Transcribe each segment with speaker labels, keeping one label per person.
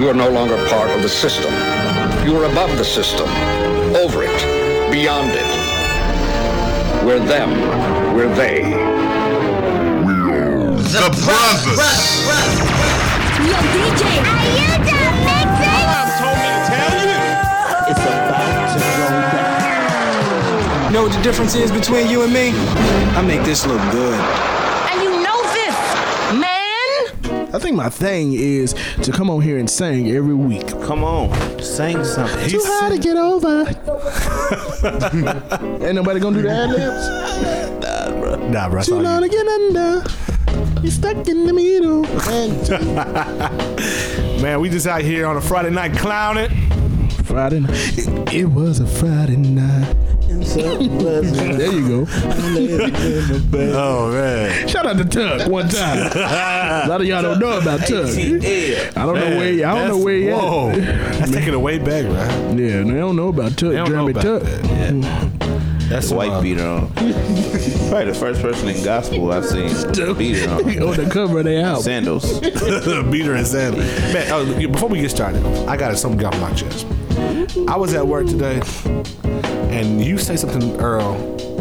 Speaker 1: You are no longer part of the system. You are above the system, over it, beyond it. We're them. We're they.
Speaker 2: The brothers.
Speaker 3: Yo, DJ. Are you done mixing?
Speaker 2: told me to tell you.
Speaker 4: It's about to go down.
Speaker 5: You know what the difference is between you and me? I make this look good.
Speaker 3: And you know this, man.
Speaker 6: I think my thing is to come on here and sing every week.
Speaker 4: Come on, sing something.
Speaker 6: Too hard to get over. Ain't nobody gonna do the ad libs.
Speaker 2: Nah, bro.
Speaker 6: Too long to get under. You stuck in the middle.
Speaker 2: Man, we just out here on a Friday night clowning.
Speaker 6: Friday night. It, it was a Friday night. There you go.
Speaker 2: Oh man.
Speaker 6: Shout out to Tuck one time. A lot of y'all don't know about Tuck. I don't know where. I don't know where he
Speaker 2: Whoa.
Speaker 6: at.
Speaker 2: That's taking it way back, right?
Speaker 6: Yeah, they don't know about Tuck.
Speaker 2: They don't
Speaker 6: Jeremy
Speaker 2: know about
Speaker 6: Tuck.
Speaker 2: that. That's
Speaker 4: White
Speaker 2: uh,
Speaker 4: beater on. Probably the first person in gospel I've seen with beater on.
Speaker 6: on the cover of their album.
Speaker 4: Sandals.
Speaker 2: Beater and sandals. Man, oh, before we get started, I got something off my chest. I was at work today, and you say something, Earl,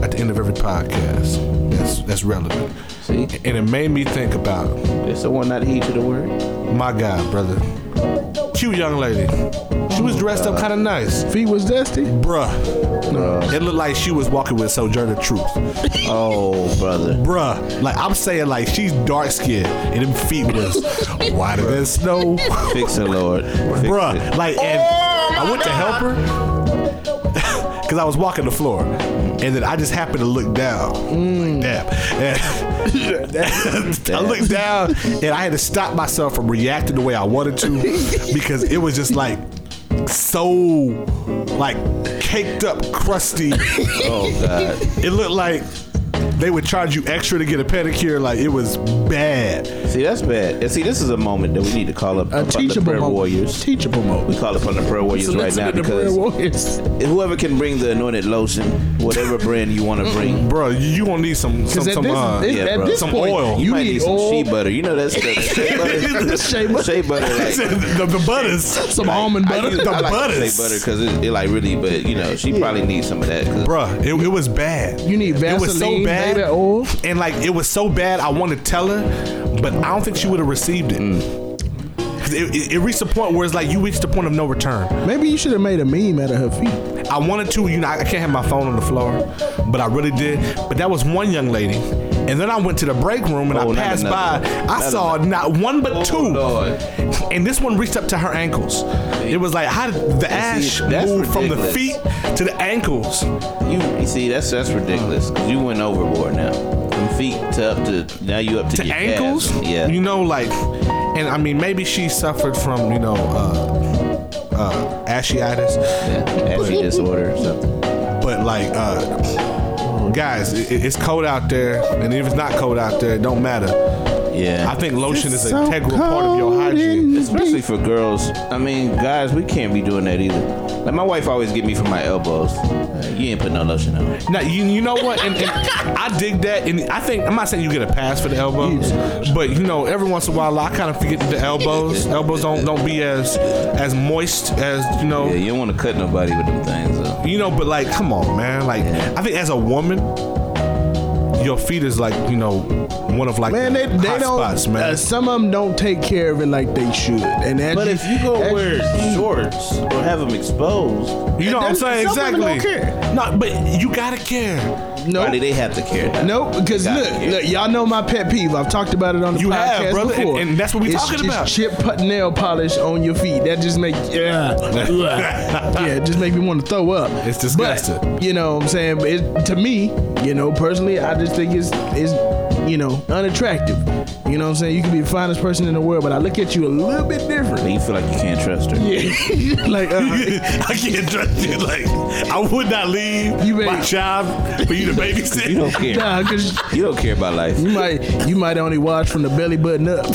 Speaker 2: at the end of every podcast that's that's relevant,
Speaker 4: See,
Speaker 2: and it made me think about
Speaker 4: it's the one not heed to the word.
Speaker 2: my God, brother, cute young lady. She was dressed up kind of nice,
Speaker 6: Feet was dusty.
Speaker 2: bruh. It looked like she was walking with Sojourner Truth,
Speaker 4: Oh, brother.
Speaker 2: bruh. Like I'm saying, like she's dark skinned and them feet was whiter than snow.
Speaker 4: Fix it, Lord. Fix
Speaker 2: Bruh,
Speaker 4: it.
Speaker 2: like, and I went to help her because I was walking the floor, and then I just happened to look down. Like, mm. damn. I looked down, and I had to stop myself from reacting the way I wanted to because it was just like so, like, caked up, crusty.
Speaker 4: Oh, God.
Speaker 2: It looked like they would charge you extra to get a pedicure. Like, it was bad.
Speaker 4: See, that's bad. And see, this is a moment that we need to call up
Speaker 6: A
Speaker 4: upon the
Speaker 6: teachable
Speaker 4: prayer
Speaker 6: moment.
Speaker 4: warriors.
Speaker 6: Teachable moment.
Speaker 4: We call upon the prayer warriors right now
Speaker 6: Listen to the prayer
Speaker 4: because
Speaker 6: warriors.
Speaker 4: whoever can bring the anointed lotion, whatever brand you want to bring.
Speaker 2: Bro, you, you gonna need some, some, some,
Speaker 6: this,
Speaker 2: uh,
Speaker 6: this-
Speaker 4: yeah, bro.
Speaker 6: this
Speaker 2: Some
Speaker 6: point,
Speaker 2: oil.
Speaker 4: You,
Speaker 6: you
Speaker 4: might
Speaker 6: need
Speaker 4: need some
Speaker 6: oil,
Speaker 4: shea butter. You know that's the shea butter.
Speaker 6: shea butter,
Speaker 4: shea butter, like
Speaker 2: the, the butters.
Speaker 6: some almond
Speaker 4: I,
Speaker 6: butter.
Speaker 4: use, I like
Speaker 2: butters.
Speaker 4: shea butter because it, it like really, but you know she probably needs some of that.
Speaker 2: Bruh, it, it was bad.
Speaker 6: You need Vaseline.
Speaker 2: It was so
Speaker 6: Vaseline,
Speaker 2: bad. And like, it was so bad, I wanted to tell her, but I don't think she would have received it. 'Cause It, it, it reached a point where it's like you reached the point of no return.
Speaker 6: Maybe you should have made a meme out of her feet.
Speaker 2: I wanted to, you know, I can't have my phone on the floor, but I really did. But that was one young lady. And then I went to the break room and
Speaker 4: Oh,
Speaker 2: I
Speaker 4: not
Speaker 2: passed by. I
Speaker 4: Not
Speaker 2: saw not one but oh, two.
Speaker 4: Lord.
Speaker 2: And this one reached up to her ankles. It was like how did the ash
Speaker 4: that's
Speaker 2: move from the feet to the ankles?
Speaker 4: You, you see, that's that's ridiculous. Mm. 'cause you went overboard now. From feet to up to now you up to,
Speaker 2: to
Speaker 4: your
Speaker 2: ankles.
Speaker 4: calves. Yeah.
Speaker 2: You know, like, and I mean, maybe she suffered from, you know, uh, uh, ashyitis,
Speaker 4: yeah. Ashy disorder or something.
Speaker 2: but like, uh, guys, it, it's cold out there, and if it's not cold out there, it don't matter.
Speaker 4: Yeah.
Speaker 2: I think lotion is an
Speaker 6: So
Speaker 2: integral part of your hygiene.
Speaker 4: Especially for girls. I mean, guys, we can't be doing that either. Like my wife always get me for my elbows. Uh, you ain't put no lotion on.
Speaker 2: Now you you know what, and, and I dig that, and I think I'm not saying you get a pass for the elbows, but you know every once in a while I kind of forget the elbows elbows don't don't be as as moist as you know
Speaker 4: Yeah, you don't want to cut nobody with them things. Though.
Speaker 2: You know, but like, come on, man. Like, I think as a woman, your feet is like, you know, one of like
Speaker 6: Man,
Speaker 2: the
Speaker 6: they, they
Speaker 2: hot
Speaker 6: don't.
Speaker 2: spots, man.
Speaker 6: Uh, some of them don't take care of it like they should. And as
Speaker 4: But if you go
Speaker 6: as
Speaker 4: wear shorts or have them exposed,
Speaker 2: you know what I'm saying? Exactly.
Speaker 6: don't care.
Speaker 2: No, but you gotta care.
Speaker 6: No,
Speaker 4: why do they have to care? Now?
Speaker 6: Nope, because look, look, y'all know my pet peeve. I've talked about it on the
Speaker 2: You
Speaker 6: podcast
Speaker 2: have, brother,
Speaker 6: before.
Speaker 2: and- and that's what we
Speaker 6: it's
Speaker 2: talking
Speaker 6: just
Speaker 2: about.
Speaker 6: Chip put nail polish on your feet. That just make yeah, yeah, it just make me want to throw up.
Speaker 2: It's disgusting.
Speaker 6: But, you know what I'm saying? But it, to me, you know, personally, I just think it's it's you know unattractive. You know what I'm saying? You can be the finest person in the world, but I look at you a little bit different.
Speaker 4: You feel like you can't trust her.
Speaker 6: Yeah, like uh,
Speaker 2: I can't trust you. Like, I would not leave
Speaker 6: You
Speaker 2: my child for you to babysit.
Speaker 4: You don't care.
Speaker 6: nah, because
Speaker 4: You don't care about life.
Speaker 6: you might you might only watch from the belly button up.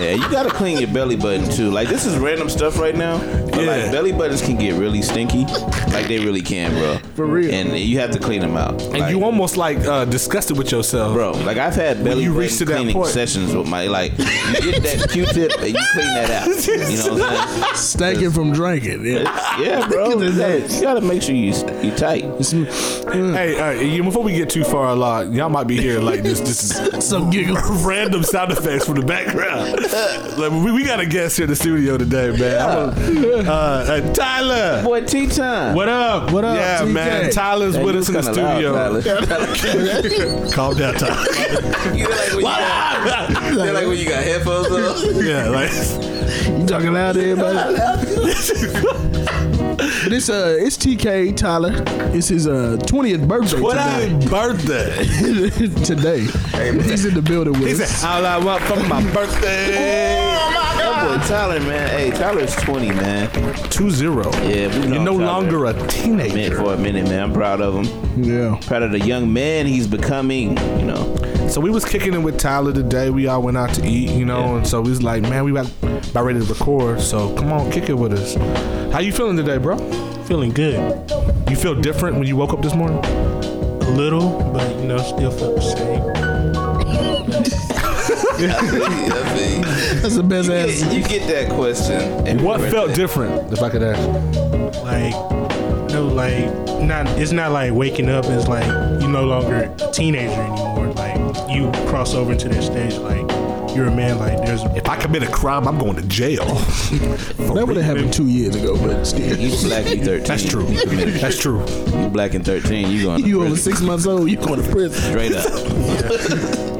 Speaker 4: Yeah, you gotta clean your belly button too. Like this is random stuff right now, but
Speaker 2: Yeah.
Speaker 4: like belly buttons can get really stinky, like they really can, bro.
Speaker 6: For real.
Speaker 4: And you have to clean them out.
Speaker 2: and
Speaker 4: Like,
Speaker 2: you almost like uh, disgusted with yourself.
Speaker 4: bro. Like I've had belly
Speaker 2: you
Speaker 4: buttons
Speaker 2: reached to that
Speaker 4: cleaning
Speaker 2: point.
Speaker 4: sessions with my like. You get that Q-tip and you clean that out. You know what I'm saying?
Speaker 6: Stanking from drinking. Yeah.
Speaker 4: Yeah, bro. You gotta,
Speaker 6: that.
Speaker 4: you gotta make sure you you tight.
Speaker 2: Hey, uh, you, before we get too far along, y'all might be hearing like this. This is
Speaker 6: Some giggle.
Speaker 2: random sound effects from the background. like, we, we got a guest here in the studio today, man. I'm a- uh, uh, Tyler.
Speaker 4: Boy, tea time.
Speaker 2: What up?
Speaker 6: What up,
Speaker 2: Yeah,
Speaker 6: TK?
Speaker 2: man. Tyler's
Speaker 4: Hey,
Speaker 2: with us in the
Speaker 4: kinda loud,
Speaker 2: studio.
Speaker 4: Tyler.
Speaker 2: Calm down, Tyler.
Speaker 4: You like when you got, you like when you got headphones on.
Speaker 2: yeah, like
Speaker 6: You talking loud to everybody? but it's uh it's TK Tyler. It's his uh 20th birthday
Speaker 2: up, birthday?
Speaker 6: today. He's in the building with
Speaker 2: He said,
Speaker 6: us.
Speaker 2: "All I want for my birthday."
Speaker 4: That boy Tyler, man. Hey, Tyler's 20, man.
Speaker 2: Two zero.
Speaker 4: Yeah, we
Speaker 2: You're no
Speaker 4: Tyler.
Speaker 2: longer a
Speaker 4: Man,
Speaker 2: teenager.
Speaker 4: for a minute, man. I'm proud of him.
Speaker 6: Yeah.
Speaker 4: Proud of the young man he's becoming. You know.
Speaker 2: So we was kicking it with Tyler today. We all went out to eat, you know,
Speaker 4: Yeah.
Speaker 2: and so we was like, man, we about, about ready to record. So come on, kick it with us. How you feeling today, bro?
Speaker 7: Feeling good.
Speaker 2: You feel different when you woke up this morning?
Speaker 7: A little, but you know, still feel the same.
Speaker 6: That's the best answer.
Speaker 4: You get that question.
Speaker 2: What felt
Speaker 4: birthday.
Speaker 2: different, if I could ask?
Speaker 7: Like, no, like, not. It's not like waking up. It's like you no longer a teenager anymore. Like you cross over into that stage. Like you're a man. Like there's.
Speaker 2: If I commit a crime, I'm going to jail.
Speaker 6: That would have happened two years ago, but still.
Speaker 4: You black, you 13.
Speaker 2: That's true.
Speaker 4: You committed.
Speaker 2: That's true.
Speaker 4: You black and 13, you going to
Speaker 6: You over six months old, you going to prison.
Speaker 4: Straight up.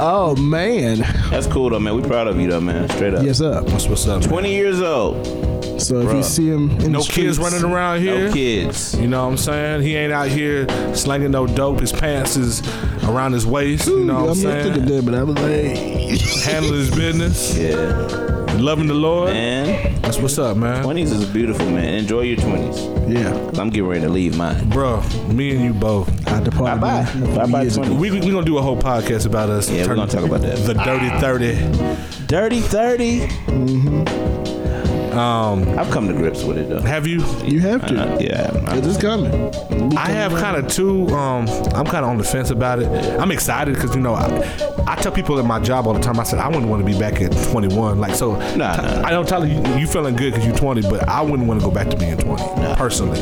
Speaker 6: Oh man.
Speaker 4: That's cool though, man. We proud of you though, man. Straight up.
Speaker 6: Yes up.
Speaker 2: That's what's up. man.
Speaker 4: 20 years old.
Speaker 6: So if
Speaker 4: Bruh.
Speaker 6: you see him in
Speaker 2: No
Speaker 6: the
Speaker 2: kids
Speaker 6: streets-
Speaker 2: running around here.
Speaker 4: No kids.
Speaker 2: You know what I'm saying? He ain't out here slanging no dope. His pants is around his waist. You know what I'm
Speaker 6: I'm not thinking that, but I was like,
Speaker 2: Handling his business.
Speaker 4: Yeah.
Speaker 2: Loving the Lord.
Speaker 4: Man,
Speaker 2: That's what's up, man.
Speaker 4: 20s is a beautiful, man. Enjoy your 20s.
Speaker 6: yeah.
Speaker 4: I'm getting ready to leave mine.
Speaker 2: Bro, me and you both.
Speaker 6: I departed
Speaker 4: Bye-bye. Bye-bye,
Speaker 6: years ago.
Speaker 4: 20.
Speaker 2: We we gonna do a whole podcast about us.
Speaker 4: Yeah, we're
Speaker 2: turning
Speaker 4: gonna talk about that.
Speaker 2: The dirty thirty.
Speaker 4: Dirty 30. Mm-hmm. Um, I've come to grips with it though.
Speaker 2: Have you?
Speaker 6: You have to.
Speaker 4: Uh, yeah.
Speaker 6: It is coming.
Speaker 2: I have kind of two. Um, I'm kind of on the fence about it. I'm excited because you know I, I tell people at my job all the time. I said I wouldn't want to be back at 21. Like so,
Speaker 4: Nah,
Speaker 2: Ty-
Speaker 4: nah.
Speaker 2: I don't tell you you feeling good because you're 20, but I wouldn't want to go back to being 20 personally.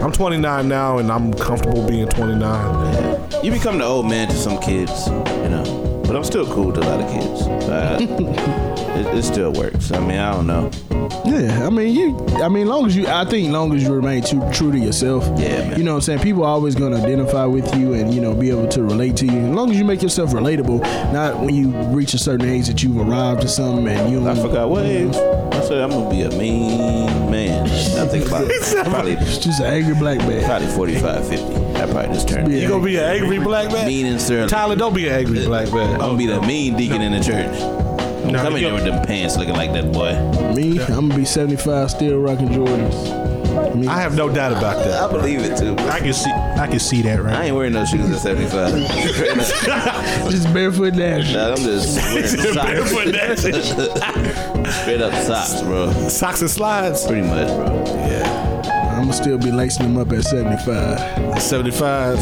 Speaker 2: I'm 29 now and I'm comfortable being 29.
Speaker 4: You become the old man to some kids, you know. But I'm still cool to a lot of kids. Uh, it, it still works. I mean, I don't know.
Speaker 6: Yeah, I mean you. I mean, long as you, I think, long as you remain too true to yourself.
Speaker 4: Yeah, man.
Speaker 6: You know what I'm saying? People are always gonna identify with you and you know be able to relate to you. As long as you make yourself relatable, not when you reach a certain age that you've arrived to something and you.
Speaker 4: I forgot what age. I said I'm gonna be a mean man. I think about it. Probably,
Speaker 6: Just an angry black man.
Speaker 4: probably 45, 50. I probably just turned.
Speaker 6: Yeah.
Speaker 2: You gonna be an angry black man?
Speaker 4: Mean and surly.
Speaker 2: Tyler, don't be an angry black man.
Speaker 4: I'm gonna be the mean deacon in the church. I'm
Speaker 7: No,
Speaker 4: coming
Speaker 7: you-
Speaker 4: there with them pants looking like that boy.
Speaker 6: Me, I'm gonna be 75, still rocking Jordans. Me.
Speaker 2: I have no doubt about that.
Speaker 4: I believe it too.
Speaker 7: I can see. I can see that, right.
Speaker 4: I ain't wearing no shoes at 75.
Speaker 6: Just barefoot dash.
Speaker 4: Nah, I'm just wearing
Speaker 2: Barefoot
Speaker 4: socks.
Speaker 2: dancing.
Speaker 4: Straight up socks, bro.
Speaker 2: Socks and slides.
Speaker 4: Pretty much, bro. Yeah.
Speaker 6: I'm gonna still be lacing them up at 75.
Speaker 2: 75.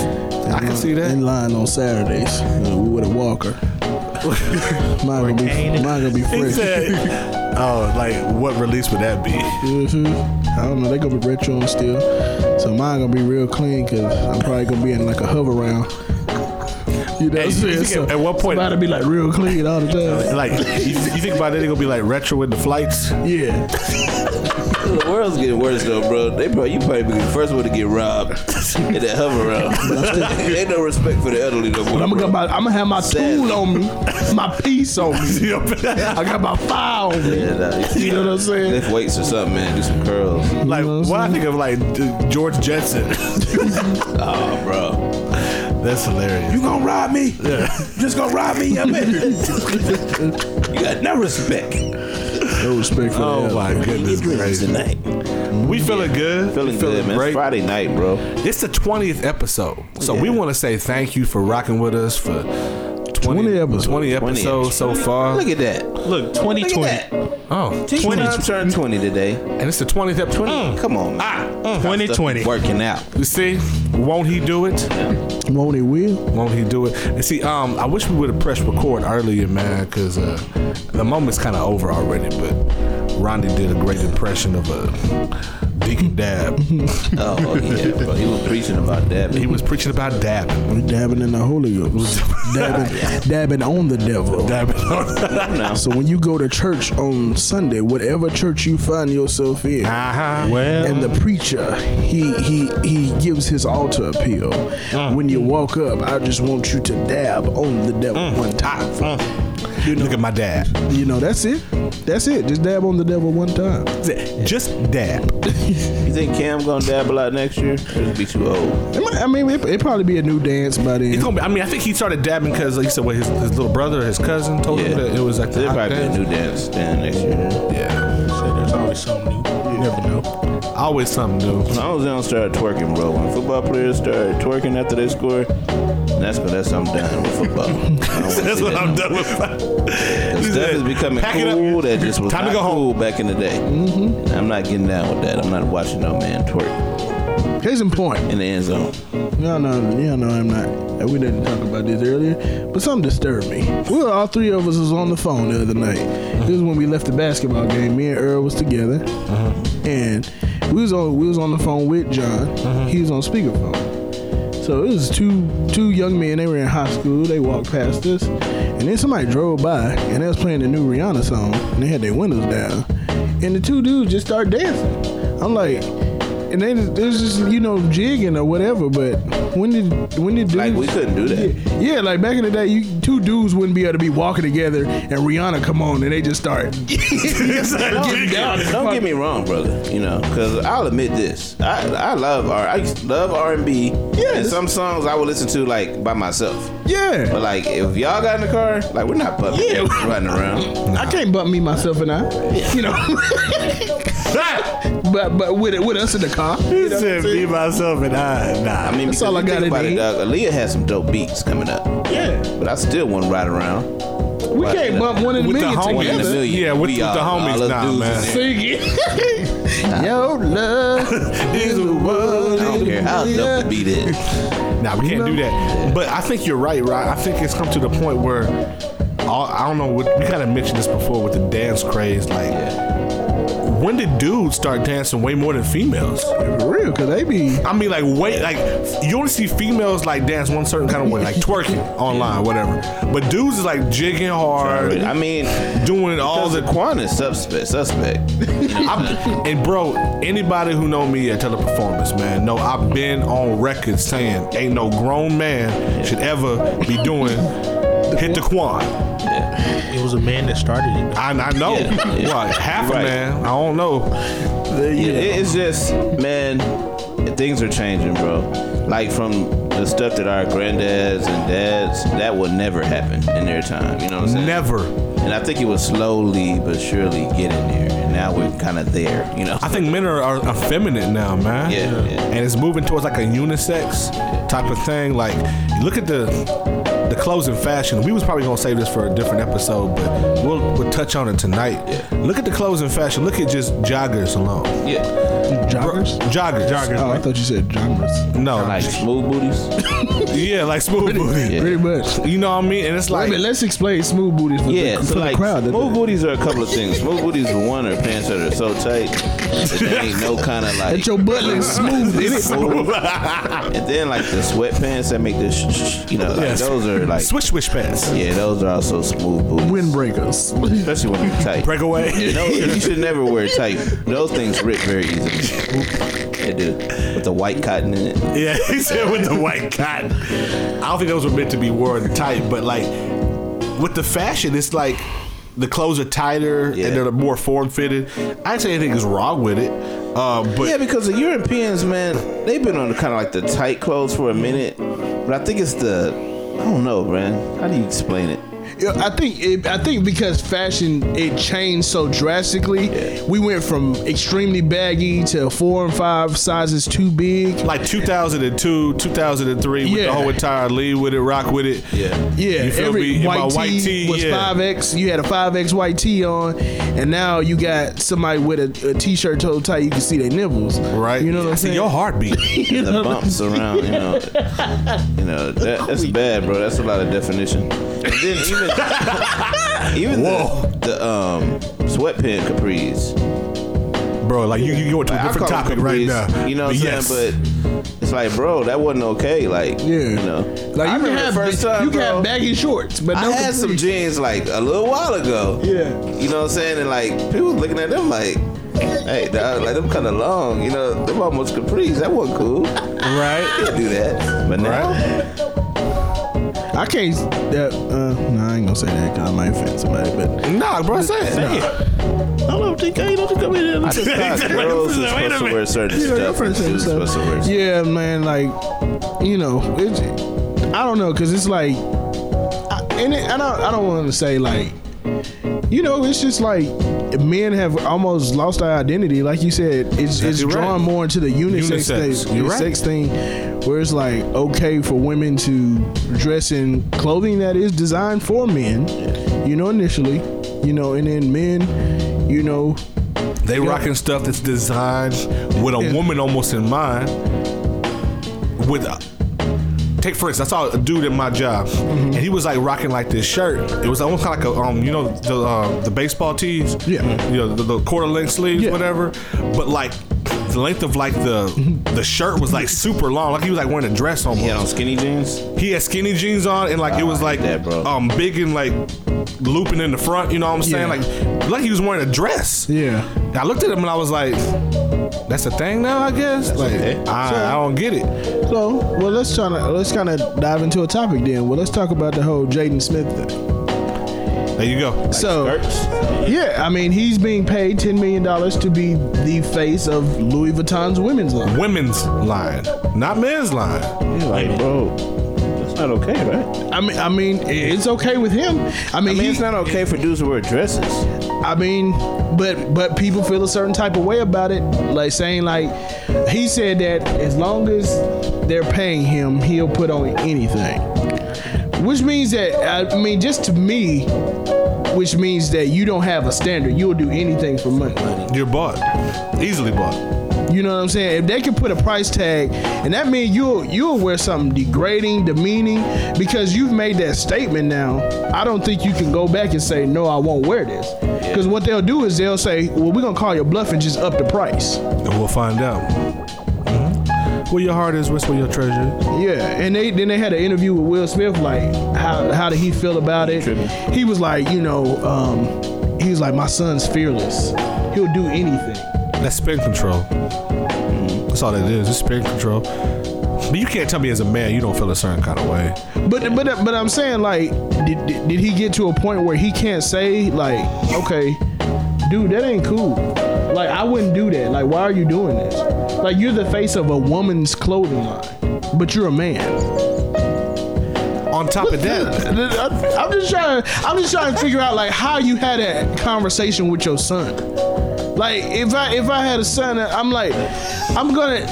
Speaker 2: I can see that.
Speaker 6: In line on Saturdays uh, with a walker. mine gonna be, mine gonna be fresh.
Speaker 2: said, "Oh, like what release would that be?"
Speaker 6: Mhm. I don't know. They gonna be retro and still. So mine gonna be real clean because I'm probably gonna be in like a Hoveround. You know what
Speaker 2: you?
Speaker 6: So
Speaker 2: at what point-
Speaker 6: Gotta be like real clean all the time.
Speaker 2: Like you, you think about it, they gonna be like retro with the flights.
Speaker 6: Yeah.
Speaker 4: The world's getting worse though, bro. They probably you probably be the first one to get robbed in that Hoveround. Ain't no respect for the elderly no more.
Speaker 6: I'm gonna,
Speaker 4: bro.
Speaker 6: got my, I'm gonna have my
Speaker 4: Sadly.
Speaker 6: tool on me, my piece on me. I got my file on me.
Speaker 4: Yeah, nah, you,
Speaker 6: You know what I'm saying?
Speaker 4: Lift weights or something, man. Do some curls.
Speaker 2: Like
Speaker 6: You know what I'm
Speaker 2: what I think of like George Jetson.
Speaker 4: Oh, bro.
Speaker 2: That's hilarious.
Speaker 4: You gonna rob me? Yeah. Just gonna rob me, young man. you got no respect.
Speaker 6: No respect for
Speaker 2: Oh my goodness
Speaker 4: Drinks
Speaker 2: gracious.
Speaker 4: tonight.
Speaker 2: We feeling good.
Speaker 4: Feeling
Speaker 2: We
Speaker 4: good, man.
Speaker 2: Great.
Speaker 4: It's Friday night, bro.
Speaker 2: It's the 20th episode. So we want to say thank you for rocking with us for
Speaker 6: 20 episodes.
Speaker 2: 20 episodes so far.
Speaker 4: Look at that.
Speaker 7: Look, 2020.
Speaker 2: Oh,
Speaker 4: T.
Speaker 7: 20.
Speaker 4: John turned 20 today.
Speaker 2: and it's the 20th episode.
Speaker 7: Mm.
Speaker 4: Come on, man.
Speaker 7: 2020.
Speaker 4: Working out.
Speaker 2: You see, won't he do it?
Speaker 6: Won't he will?
Speaker 2: Won't he do it? And see, um, I wish we would have pressed record earlier, man, because uh, the moment's kind of over already. But Ronnie did a great impression of a Deacon Dab.
Speaker 4: Oh, oh, yeah, bro. He was preaching about that.
Speaker 2: he was preaching about dabbing.
Speaker 6: We dabbing in the Holy Ghost. dabbing, dabbing on the devil.
Speaker 2: Dabbing.
Speaker 4: now.
Speaker 6: So when you go to church on Sunday, whatever church you find yourself in,
Speaker 2: uh-huh.
Speaker 7: Well,
Speaker 6: and the preacher he he he gives his altar appeal. Mm. When you walk up, I just want you to dab on the devil mm. one time. Mm. You know,
Speaker 2: Look at my dad.
Speaker 6: you know that's it. That's it. Just dab on the devil one time.
Speaker 2: Just dab.
Speaker 4: You think Cam gonna dab a lot next year? Or it'll be too old?
Speaker 6: It might- I mean, it, it probably be a new dance by then.
Speaker 2: It's gonna be, I mean, I think he started dabbing because he said, what, his, his little brother, his cousin told him that it was like the
Speaker 4: There'll
Speaker 2: hot
Speaker 4: probably be a
Speaker 2: dance.
Speaker 4: new dance then next year.
Speaker 2: Yeah,
Speaker 7: so there's always something new. You never know.
Speaker 2: Always something new.
Speaker 4: As long as they don't twerking, bro. When football players start twerking after they score, that's when that's I'm done with football. I
Speaker 2: That's what. I'm done with.
Speaker 4: Stuff is becoming
Speaker 2: "Pack it up."
Speaker 4: cool that just was
Speaker 2: Time to
Speaker 4: not
Speaker 2: go home.
Speaker 4: cool back in the day. Mm-hmm. I'm not getting down with that. I'm not watching no man twerk
Speaker 6: Case in point,
Speaker 4: in the end zone.
Speaker 6: y'all know, y'all know I'm not. We didn't talk about this earlier, but something disturbed me. We were all three of us was on the phone the other night. This is when we left the basketball game. Me and Earl was together, and we was on we was on the phone with John. Mm-hmm. He was on speakerphone. So it was two two young men. They were in high school. They walked past us, and then somebody drove by, and they was playing the new Rihanna song, and they had their windows down, and the two dudes just started dancing. I'm like, and they was just you know jigging or whatever. But when did when did dudes,
Speaker 4: Like, we couldn't do that.
Speaker 6: Yeah, yeah, like back in the day, you two dudes wouldn't be able to be walking together, and Rihanna come on, and they just start getting down.
Speaker 4: Don't get me wrong, brother. You know, because I'll admit this. I I love R. I love R and B.
Speaker 6: Yeah.
Speaker 4: And some songs I would listen to like by myself.
Speaker 6: Yeah,
Speaker 4: But like, if y'all got in the car, like we're not bumping,
Speaker 6: Yeah.
Speaker 4: running around.
Speaker 6: I can't bump me myself and I, you know. but but with it with us in the car, you know what I'm
Speaker 2: myself, and I. Nah.
Speaker 4: I mean,
Speaker 6: That's
Speaker 4: because
Speaker 6: all I gotta
Speaker 4: about it,
Speaker 6: need.
Speaker 4: dog, Aaliyah has some dope beats coming up,
Speaker 6: yeah,
Speaker 4: but I still want to ride around.
Speaker 6: we can't bump one in a
Speaker 2: With the
Speaker 6: million
Speaker 2: homies.
Speaker 4: In a
Speaker 6: together.
Speaker 4: million.
Speaker 2: Yeah, with-
Speaker 4: We
Speaker 2: with the homies
Speaker 4: all us
Speaker 2: now,
Speaker 4: dudes
Speaker 2: man.
Speaker 4: in there.
Speaker 6: Sing it. Yo, love
Speaker 2: is the world.
Speaker 4: I don't care how dope the beat is.
Speaker 2: Nah, we can't do that. But I think you're right, right? I think it's come to the point where all, I don't know. We kind of mentioned this before with the dance craze. Like, when did dudes start dancing way more than females?
Speaker 6: For real, cause they be
Speaker 2: I mean, like, wait, like you only see females like dance one certain kind of way, like twerking online, whatever. But dudes is like jigging hard,
Speaker 4: I mean,
Speaker 2: doing all
Speaker 4: all
Speaker 2: the
Speaker 4: the Quan is suspect. Suspect.
Speaker 2: I'm, and bro, anybody who know me at teleperformance, man, know I've been on record saying ain't no grown man should ever be doing hit the quan.
Speaker 7: It was a man that started it.
Speaker 2: I, I know.
Speaker 4: Yeah, yeah.
Speaker 2: What half a man? I don't know.
Speaker 4: Yeah, it- it's just, man, things are changing, bro. Like from the stuff that our granddads and dads, that would never happen in their time. You know what I'm saying?
Speaker 2: Never.
Speaker 4: And I think it was slowly but surely getting there, and now we're kind of there. You know?
Speaker 2: I think men are, are effeminate now, man.
Speaker 4: Yeah, yeah.
Speaker 2: And it's moving towards like a unisex type of thing. Like, look at the the clothes and fashion. We was probably gonna save this for a different episode, but we'll we'll touch on it tonight. Look at the clothes and fashion. Look at just joggers alone.
Speaker 4: yeah,
Speaker 6: joggers.
Speaker 2: Joggers. Joggers.
Speaker 6: Oh, I thought you said joggers.
Speaker 2: no.
Speaker 4: like smooth booties.
Speaker 2: yeah, like smooth booty.
Speaker 4: Yeah.
Speaker 6: Pretty much.
Speaker 2: You know what I mean? And it's
Speaker 6: Wait a
Speaker 2: like
Speaker 6: minute, let's explain smooth booties for,
Speaker 4: Yeah,
Speaker 6: the,
Speaker 4: so
Speaker 6: for
Speaker 4: like
Speaker 6: the crowd.
Speaker 4: smooth booties are a couple of things. Smooth booties, for one, are pants that are so tight that there ain't no kind of like
Speaker 6: That your butt is smooth, in it?
Speaker 4: smooth. and then like the sweatpants that make this, sh- sh- you know, like
Speaker 2: Yes.
Speaker 4: those are like
Speaker 2: swish swish pants.
Speaker 4: yeah, those are also smooth booties,
Speaker 6: Windbreakers.
Speaker 4: especially when they're tight.
Speaker 2: Breakaway.
Speaker 4: No, you should never wear tight. Those things rip very easily. They do with the white cotton in it.
Speaker 2: Yeah, he said with the white cotton. I don't think those were meant to be worn tight, but like with the fashion, it's like the clothes are tighter
Speaker 4: Yeah.
Speaker 2: and they're more form fitted. I ain't say anything is wrong with it, uh, but
Speaker 4: Yeah, because the Europeans, man, they've been on the kind of like the tight clothes for a minute, but I think it's the I don't know, man. How do you explain it?
Speaker 6: Yeah, I think it, I think because fashion it changed so drastically, we went from extremely baggy to four and five sizes too big.
Speaker 2: Like 2002, 2003, with
Speaker 6: Yeah.
Speaker 2: the whole entire lead with it, rock with it.
Speaker 4: Yeah.
Speaker 6: Yeah,
Speaker 2: You feel
Speaker 6: every
Speaker 2: me? In my
Speaker 6: white,
Speaker 2: white
Speaker 6: tee,
Speaker 2: tee,
Speaker 6: was
Speaker 2: yeah.
Speaker 6: five X. You had a five X white tee on, and now you got somebody with a, a t-shirt toe tight. You can see their nipples.
Speaker 2: Right?
Speaker 6: You know what
Speaker 2: I
Speaker 6: I'm
Speaker 2: see
Speaker 6: saying?
Speaker 2: your heartbeat.
Speaker 6: You
Speaker 4: the bumps around, you know, you know that, that's bad, bro. That's a lot of definition. And then even even the, the um sweatpant capris.
Speaker 2: Bro, like you, you go to a
Speaker 4: Like, I
Speaker 2: different topic right now.
Speaker 4: You know what I'm
Speaker 2: yes.
Speaker 4: saying? But it's like, bro, that wasn't okay. Like,
Speaker 6: Yeah.
Speaker 4: you know,
Speaker 6: Like
Speaker 4: I
Speaker 6: you can have
Speaker 4: the first time,
Speaker 6: you can
Speaker 4: bro,
Speaker 6: have baggy shorts, but
Speaker 4: I
Speaker 6: no
Speaker 4: had some jeans like a little while ago.
Speaker 6: Yeah.
Speaker 4: You know what I'm saying? And like people looking at them like, hey, dog, like them kind of long. You know, them almost capris. That wasn't cool.
Speaker 2: right?
Speaker 4: Can't do that. But now,
Speaker 6: I can't. That, uh, no, I ain't gonna say that because I might offend somebody. But
Speaker 2: Nah, bro, say it. Say it.
Speaker 6: I don't think I don't think I'm in
Speaker 4: I just thought girls are supposed to wear certain
Speaker 6: Yeah,
Speaker 4: stuff. and dudes
Speaker 6: so.
Speaker 4: supposed to wear
Speaker 6: Yeah, man. Like, you know, it's, I don't know, cause it's like, I, and it, I don't, I don't want to say like, you know, it's just like men have almost lost their identity. Like you said, it's it's
Speaker 2: Exactly right.
Speaker 6: drawn more into the unisex,
Speaker 2: Unisex.
Speaker 6: thing,
Speaker 2: You're right.
Speaker 6: thing, where it's like okay for women to dress in clothing that is designed for men. You know, initially, you know, and then men, you know,
Speaker 2: They rocking stuff that's designed with a
Speaker 6: Yeah.
Speaker 2: woman almost in mind. With take for instance, I saw a dude at my job,
Speaker 6: Mm-hmm.
Speaker 2: and he was like rocking like this shirt. It was almost kind of like a um, you know, the uh, the baseball tees.
Speaker 6: Yeah.
Speaker 2: you know, the, the quarter length sleeves,
Speaker 6: Yeah.
Speaker 2: whatever. But like the length of like the the shirt was like super long, like he was like wearing a dress almost.
Speaker 4: He had on skinny jeans.
Speaker 2: He had skinny jeans on, and like it was like
Speaker 4: that, bro.
Speaker 2: um big and like looping in the front. You know what I'm saying?
Speaker 6: Yeah.
Speaker 2: Like like he was wearing a dress.
Speaker 6: yeah.
Speaker 2: And I looked at him and I was like, "That's a thing now, I guess." like
Speaker 4: okay.
Speaker 2: I, I don't get it.
Speaker 6: So, well, let's try to let's kind of dive into a topic then. Well, let's talk about the whole Jaden Smith thing.
Speaker 2: There you go.
Speaker 6: so,
Speaker 4: Skirts.
Speaker 6: yeah, I mean, he's being paid ten million dollars to be the face of Louis Vuitton's women's line.
Speaker 2: Women's line, not men's line.
Speaker 4: You're like, bro, that's not okay, right?
Speaker 6: I mean, I mean, it's okay with him. I mean,
Speaker 4: I mean,
Speaker 6: he,
Speaker 4: it's not okay for dudes to wear dresses.
Speaker 6: I mean, but but people feel a certain type of way about it, like saying like he said that as long as they're paying him, he'll put on anything. Which means that I mean, just to me, which means that you don't have a standard. You'll do anything for money.
Speaker 2: You're bought, easily bought.
Speaker 6: You know what I'm saying? If they can put a price tag, and that means you'll you'll wear something degrading, demeaning, because you've made that statement now. I don't think you can go back and say no, I won't wear this. Because what they'll do is they'll say, well, we're gonna call your bluff and just up the price.
Speaker 2: And we'll find out. Mhm. Where your heart is, where's where your treasure.
Speaker 6: Yeah, and they then they had an interview with Will Smith. Like, how how did he feel about it? He was like, you know, um, he was like, my son's fearless. He'll do anything.
Speaker 2: That's spin control. That's all that is. It's spin control. But you can't tell me as a man you don't feel a certain kind of way.
Speaker 6: But but but I'm saying like, did, did, did he get to a point where he can't say like, okay, dude, that ain't cool. Like I wouldn't do that. Like why are you doing this? Like you're the face of a woman's clothing line, but you're a man.
Speaker 2: On top of that,
Speaker 6: I'm just trying. I'm just trying to figure out like how you had that conversation with your son. Like if I if I had a son, I'm like, I'm gonna.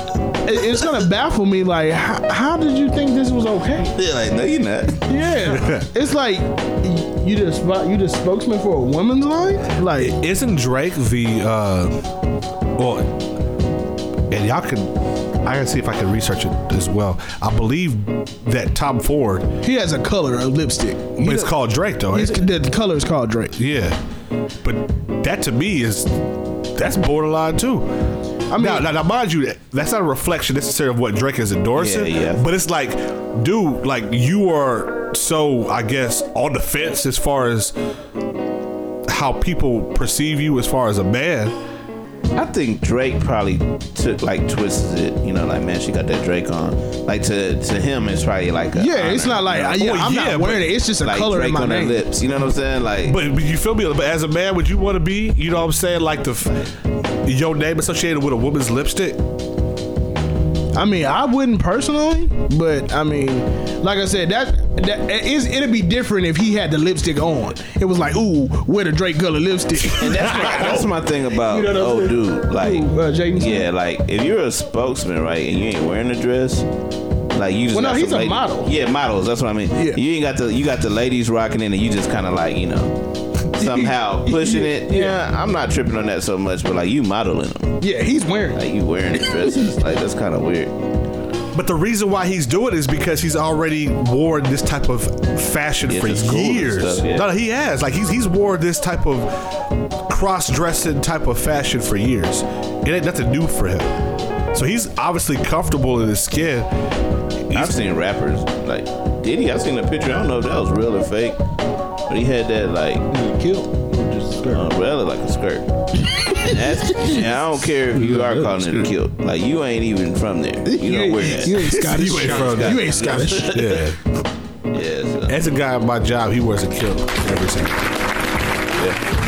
Speaker 6: It's gonna baffle me. Like, how, how did you think this was okay?
Speaker 4: They're like, no, you're not.
Speaker 6: Yeah, it's like you the spot. You the spokesman for a woman's line. Like,
Speaker 2: isn't Drake the uh well and y'all can I can see if I can research it as well. I believe that Tom Ford
Speaker 6: he has a color of lipstick. He
Speaker 2: but it's
Speaker 6: does-
Speaker 2: called Drake though.
Speaker 6: he's-
Speaker 2: ain't it?
Speaker 6: the color is called Drake.
Speaker 2: Yeah. But that to me is that's borderline too. I mean, now, now, now, mind you, that's not a reflection necessarily of what Drake is endorsing.
Speaker 4: Yeah, yeah.
Speaker 2: But it's like, dude, like you are so, I guess, on the fence as far as how people perceive you as far as a man.
Speaker 4: I think Drake probably took like twisted it. You know, like man, she got that Drake on. Like to to him, it's probably like a
Speaker 6: Yeah, it's not like
Speaker 4: you?
Speaker 6: I, yeah,
Speaker 2: Well,
Speaker 6: I'm
Speaker 2: yeah,
Speaker 6: not wearing it. It's just a
Speaker 4: like
Speaker 6: color
Speaker 4: Drake
Speaker 6: in my
Speaker 4: on
Speaker 6: name.
Speaker 4: her lips. You know what I'm saying? Like,
Speaker 2: But, but you feel me? But as a man, would you want to be, you know what I'm saying, like the your name associated with a woman's lipstick?
Speaker 6: I mean, I wouldn't personally, but I mean, like I said, that that is it'd be different if he had the lipstick on. It was like, ooh, wear the Drake color lipstick.
Speaker 4: And that's my, that's my thing about
Speaker 6: You know
Speaker 4: oh dude like
Speaker 6: Who, uh,
Speaker 4: yeah like if you're a spokesman right and you ain't wearing a dress like you just
Speaker 6: Well, no, he's
Speaker 4: some
Speaker 6: a model.
Speaker 4: yeah models that's what I mean
Speaker 6: Yeah.
Speaker 4: you ain't got the you got the ladies rocking in, and you just kind of like you know somehow pushing it yeah I'm not tripping on that so much but like you modeling them
Speaker 6: yeah, he's wearing. it.
Speaker 4: like you wearing the dresses like that's kind of weird
Speaker 2: But the reason why he's doing it is because he's already wore this type of fashion
Speaker 4: Yeah,
Speaker 2: for
Speaker 4: just cool and
Speaker 2: years.
Speaker 4: stuff, yeah.
Speaker 2: No, he has. Like he's he's wore this type of cross-dressing type of fashion for years. It ain't nothing new for him. So he's obviously comfortable in his skin.
Speaker 4: I've seen rappers like Diddy I've seen a picture I don't know if that was real or fake but he had that like
Speaker 6: Kill. Just a skirt.
Speaker 4: umbrella like a skirt. And that's, and I don't care if you are calling it a kilt. Like you ain't even from there. You don't wear that.
Speaker 6: You ain't Scottish.
Speaker 2: You ain't from there.
Speaker 6: You ain't Scottish.
Speaker 2: Yeah.
Speaker 4: Yeah, so,
Speaker 2: As a guy at my job, he wears a kilt every single
Speaker 4: yeah.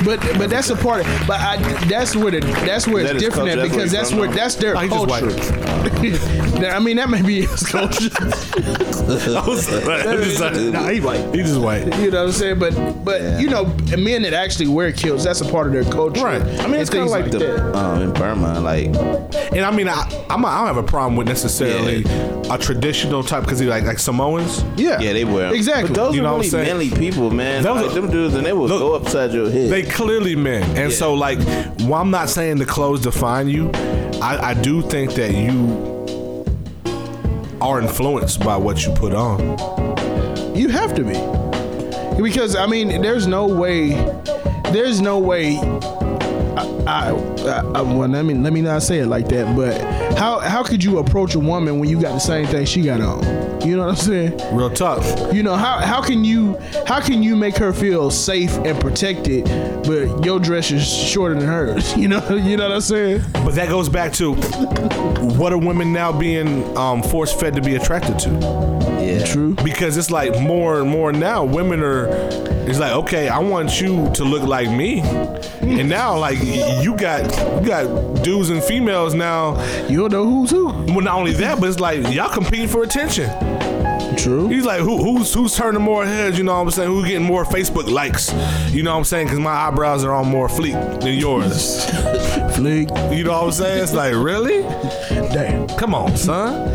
Speaker 6: But but that's a part. Of, but I, that's where the that's where
Speaker 4: That
Speaker 6: it's different at because
Speaker 4: That's
Speaker 6: that's
Speaker 4: where
Speaker 6: where that's their
Speaker 2: he just
Speaker 6: culture. I mean that may be his culture.
Speaker 2: I was like, I'm just like, nah, he white. He just white.
Speaker 6: You know what I'm saying? But but you know, men that actually wear kilts, that's a part of their culture.
Speaker 2: Right.
Speaker 4: I mean, it's kind of like, the
Speaker 6: that.
Speaker 4: um, in Burma, like
Speaker 2: And I mean, I, I'm, I don't have a problem with necessarily a traditional type because he like like Samoans.
Speaker 6: Yeah.
Speaker 4: yeah, they wear 'em.
Speaker 6: Exactly.
Speaker 4: But those
Speaker 2: You
Speaker 4: are
Speaker 2: what I'm
Speaker 4: really manly people, man.
Speaker 2: Those
Speaker 4: like,
Speaker 2: are-
Speaker 4: them dudes, and they will
Speaker 2: Look,
Speaker 4: go upside your head.
Speaker 2: They clearly men, and
Speaker 4: Yeah.
Speaker 2: so like, while I'm not saying the clothes define you, I, I do think that you are influenced by what you put on.
Speaker 6: You have to be. Because I mean, there's no way there's no way I, I, I, I well, let me let me not say it like that, but how how could you approach a woman when you got the same thing she got on? You know what I'm saying?
Speaker 2: Real talk.
Speaker 6: You know how how can you how can you make her feel safe and protected, but your dress is shorter than hers? You know you know what I'm saying?
Speaker 2: But that goes back to what are women now being um, force fed to be attracted to?
Speaker 4: yeah.
Speaker 6: True.
Speaker 2: Because it's like more and more now, women are. It's like okay, I want you to look like me, and now like you got you got dudes and females now.
Speaker 6: You don't know who's who.
Speaker 2: Well, not only that, but it's like y'all competing for attention.
Speaker 6: True.
Speaker 2: He's like, who, who's who's turning more heads? You know what I'm saying? Who's getting more Facebook likes? You know what I'm saying? Because my eyebrows are on more fleek than yours.
Speaker 6: Flick.
Speaker 2: You know what I'm saying? It's like, really?
Speaker 6: Damn.
Speaker 2: Come on, son.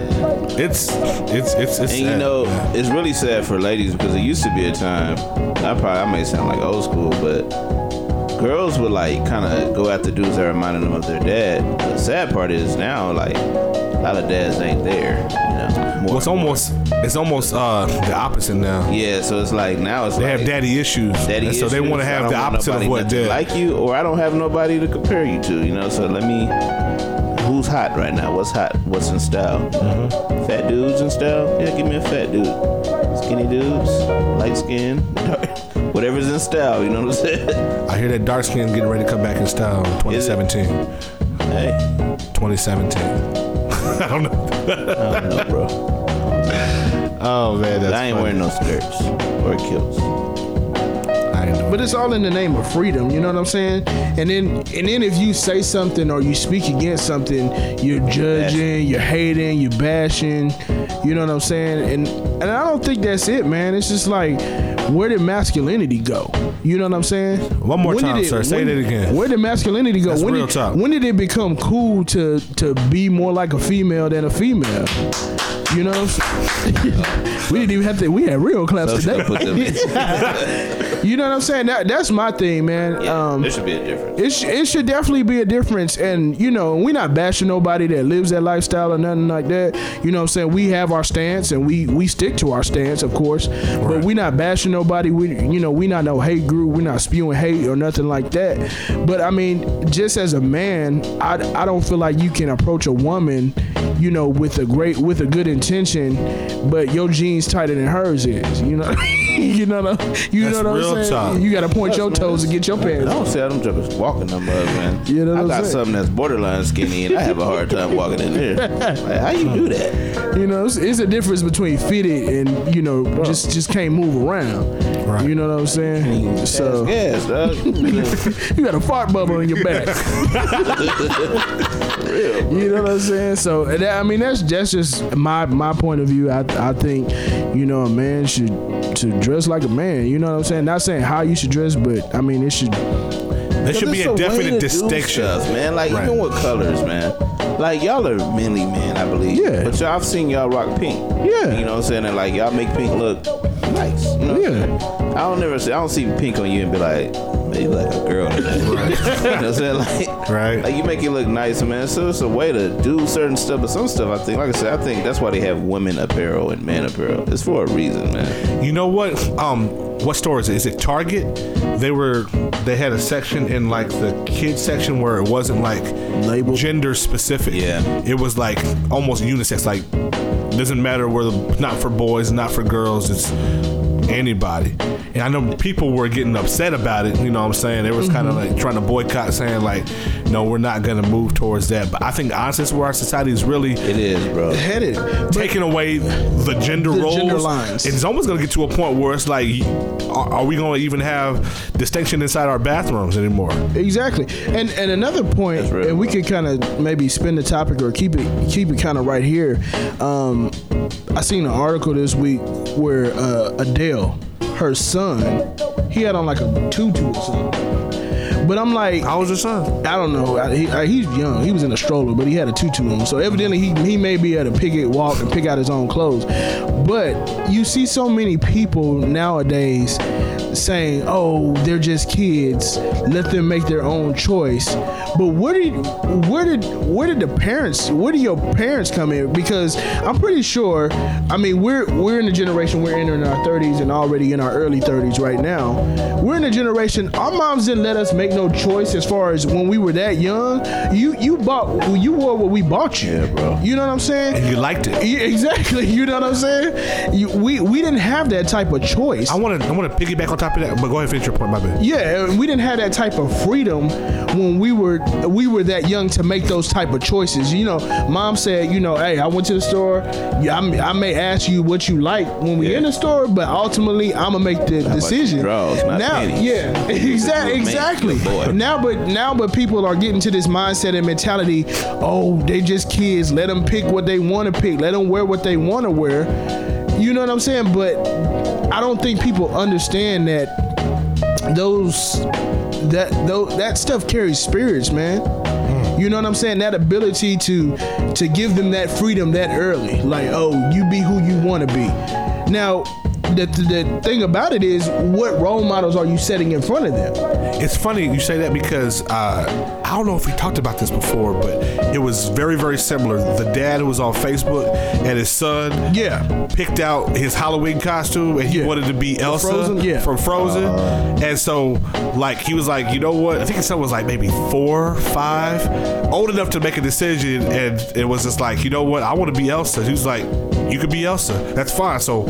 Speaker 2: It's it's it's it's.
Speaker 4: And you know, it's really sad for ladies because it used to be a time. I probably I may sound like old school, but girls would like kind of go after dudes that reminded them of their dad. The sad part is now, like a lot of dads ain't there. You know, more
Speaker 2: Well, it's
Speaker 4: and more.
Speaker 2: almost it's almost uh the opposite now.
Speaker 4: yeah. So it's like now it's
Speaker 2: They
Speaker 4: like,
Speaker 2: have daddy issues,
Speaker 4: daddy
Speaker 2: and so they want to have the opposite of what dad.
Speaker 4: like you, or I don't have nobody to compare you to. You know, so let me. Who's hot right now? What's hot? What's in style?
Speaker 2: Mm-hmm.
Speaker 4: Fat dudes in style? Yeah, give me a fat dude. Skinny dudes, light skin, whatever's in style. You know what I'm saying?
Speaker 2: I hear that dark skin getting ready to come back in style in 2017.
Speaker 4: hey,
Speaker 2: 2017. I don't know.
Speaker 4: I don't know, bro.
Speaker 2: Oh man, that's
Speaker 4: I ain't wearing no skirts or kilts.
Speaker 2: I ain't know.
Speaker 6: But it's all in the name of freedom, you know what I'm saying? And then and then if you say something or you speak against something, you're judging, you're hating, you're bashing, you know what I'm saying? And and I don't think that's it, man. It's just like where did masculinity go? You know what I'm saying?
Speaker 2: One more
Speaker 6: When
Speaker 2: time, sir. Say
Speaker 6: when-
Speaker 2: that again.
Speaker 6: Where did masculinity go?
Speaker 2: That's
Speaker 6: when
Speaker 2: real
Speaker 6: did,
Speaker 2: talk.
Speaker 6: When did it become cool to to be more like a female than a female? You know what I'm saying? we didn't even have to. We had real claps
Speaker 4: So should put them
Speaker 6: today. you know what I'm saying? That that's my thing, man. Um,
Speaker 4: there should be a difference.
Speaker 6: it, sh- it should definitely be a difference. And, you know, we're not bashing nobody that lives that lifestyle or nothing like that. You know what I'm saying? We have our stance and we, we stick to our stance, of course. But we're not bashing nobody. We, you know, we not no hate group. We're not spewing hate or nothing like that. But, I mean, just as a man, I, I don't feel like you can approach a woman, you know, with a great, with a good intention, but your jeans tighter than hers is, you know? you know, the, you
Speaker 2: That's
Speaker 6: know what
Speaker 2: real
Speaker 6: I'm saying.
Speaker 2: tough.
Speaker 6: You got to point your toes to get your pants.
Speaker 4: I don't see how them jokers walking them up, man.
Speaker 6: You know what
Speaker 4: I
Speaker 6: I'm
Speaker 4: got
Speaker 6: saying?
Speaker 4: something that's borderline skinny, and I have a hard time walking in there. Like, how you do that?
Speaker 6: You know, it's, it's a difference between fitted and you know just just can't move around.
Speaker 2: Right.
Speaker 6: You know what I'm saying? So
Speaker 4: Yes,
Speaker 6: you got a fart bubble in your back. You know what I'm saying? So that, I mean, that's that's just my my point of view. I I think you know a man should to dress like a man. You know what I'm saying? Not saying how you should dress, but I mean it should.
Speaker 2: There should be
Speaker 4: It's
Speaker 2: a definite distinction.
Speaker 4: stuff, man. Like
Speaker 2: Right.
Speaker 4: even with colors, man. Like y'all are mainly men, I believe.
Speaker 6: Yeah.
Speaker 4: But y'all, I've seen y'all rock pink.
Speaker 6: Yeah.
Speaker 4: You know what I'm saying? And like y'all make pink look nice. You know
Speaker 6: Yeah.
Speaker 4: I don't never see. I don't see pink on you and be like, man, like a girl. today." you know what I'm saying? Like,
Speaker 2: Right.
Speaker 4: Like you make it look nice, man. So it's a way to do certain stuff, but some stuff I think, like I said, I think that's why they have women apparel and men apparel. It's for a reason, man.
Speaker 2: You know what? Um, what store is it? Is it Target? They were they had a section in like the kids section where it wasn't like
Speaker 6: Labeled.
Speaker 2: gender specific.
Speaker 4: Yeah.
Speaker 2: It was like almost unisex. Like doesn't matter where the not for boys, not for girls. It's anybody. And I know people were getting upset about it. You know what I'm saying? They was kind of mm-hmm. like trying to boycott, saying like, no, we're not gonna move towards that. But I think honestly, that's where our society is really
Speaker 4: It is, bro.
Speaker 6: Headed.
Speaker 2: taking away the gender
Speaker 6: The
Speaker 2: roles.
Speaker 6: gender lines.
Speaker 2: It's almost going to get to a point where it's like, are, are we going to even have distinction inside our bathrooms anymore?
Speaker 6: Exactly. And and another point,
Speaker 4: real,
Speaker 6: and we
Speaker 4: bro.
Speaker 6: could kind of maybe spin the topic or keep it keep it kind of right here. Um, I seen an article this week where uh, Adele, her son, he had on like a tutu or something. But I'm like,
Speaker 2: How was your son?
Speaker 6: I don't know. I, he, I, he's young. He was in a stroller, but he had a tutu on. So evidently, he, he may be able to pick it, walk, and pick out his own clothes. But you see so many people nowadays saying, "Oh, they're just kids. Let them make their own choice." But where did where did where did the parents? Where do your parents come in? Because I'm pretty sure. I mean, we're we're in the generation we're entering our 30s and already in our early 30s right now. We're in a generation. Our moms didn't let us make no choice as far as when we were that young. You you bought you wore what we bought you.
Speaker 4: Yeah, bro.
Speaker 6: You know what I'm saying?
Speaker 2: And you liked it.
Speaker 6: Yeah, exactly. You know what I'm saying? You, we we didn't have that type of choice.
Speaker 2: I want to I want to piggyback on top of that, but go ahead and finish your point, my bad.
Speaker 6: Yeah, we didn't have that type of freedom when we were we were that young to make those type of choices. You know, mom said, you know, hey, I went to the store. Yeah, I'm, I may ask you what you like when we
Speaker 4: Yeah.
Speaker 6: in the store, but ultimately I'm gonna make the decision.
Speaker 4: draws, not
Speaker 6: now,
Speaker 4: panties.
Speaker 6: yeah, exactly, exactly.
Speaker 4: boy.
Speaker 6: Now, but now, but people are getting to this mindset and mentality. Oh, they just kids. Let them pick what they want to pick. Let them wear what they want to wear. You know what I'm saying? But I don't think people understand that those that those, that stuff carries spirits, man. Mm. You know what I'm saying? That ability to to give them that freedom that early, like, oh, you be who you want to be. Now, the, the thing about it is, what role models are you setting in front of them?
Speaker 2: It's funny you say that because uh, I don't know if we talked about this before, but it was very, very similar. The dad who was on Facebook and his son
Speaker 6: Yeah,
Speaker 2: picked out his Halloween costume and he
Speaker 6: Yeah.
Speaker 2: wanted to be Elsa
Speaker 6: Frozen? Yeah.
Speaker 2: from Frozen. and so, like, he was like, you know what? I think his son was like maybe four, five, old enough to make a decision. And it was just like, you know what? I want to be Elsa. He was like, you could be Elsa. That's fine. So,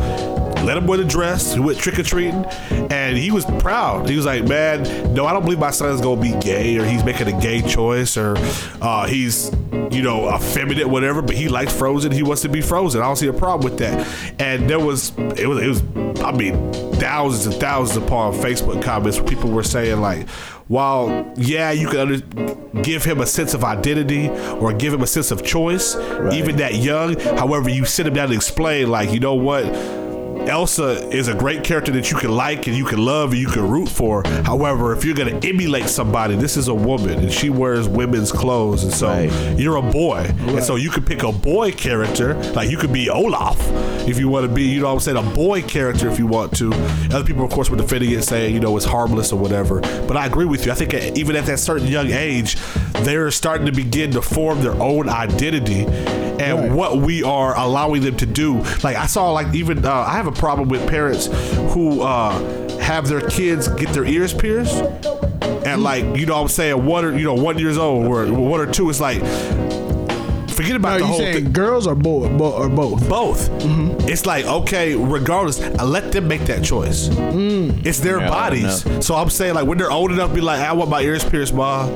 Speaker 2: let him wear the dress. He went trick or treating, and he was proud. He was like, "Man, no, I don't believe my son's gonna be gay, or he's making a gay choice, or uh, he's, you know, effeminate, whatever." But he likes Frozen. He wants to be Frozen. I don't see a problem with that. And there was, it was, it was, I mean, thousands and thousands upon Facebook comments where people were saying like, while yeah, you can under, give him a sense of identity or give him a sense of choice, even that young. However, you sit him down and explain like, you know what. Elsa is a great character that you can like and you can love and you can root for. However, if you're gonna emulate somebody, this is a woman and she wears women's clothes, and so
Speaker 4: Right.
Speaker 2: you're a boy, and so you could pick a boy character, like you could be Olaf if you want to be, you know what I'm saying, a boy character if you want to. Other people, of course, were defending it, saying you know it's harmless or whatever. But I agree with you. I think even at that certain young age, they're starting to begin to form their own identity and
Speaker 6: Right.
Speaker 2: what we are allowing them to do. Like I saw, like even uh, I have a problem with parents who uh, have their kids get their ears pierced, and like you know what I'm saying one or you know one years old or one or two. It's like forget about
Speaker 6: Are
Speaker 2: the whole thing.
Speaker 6: girls or boy, bo- or both?
Speaker 2: Both. Mm-hmm. It's like okay, regardless, I let them make that choice. Mm. It's their
Speaker 4: Yeah,
Speaker 2: bodies. So I'm saying like when they're old enough, be like, I want my ears pierced, ma.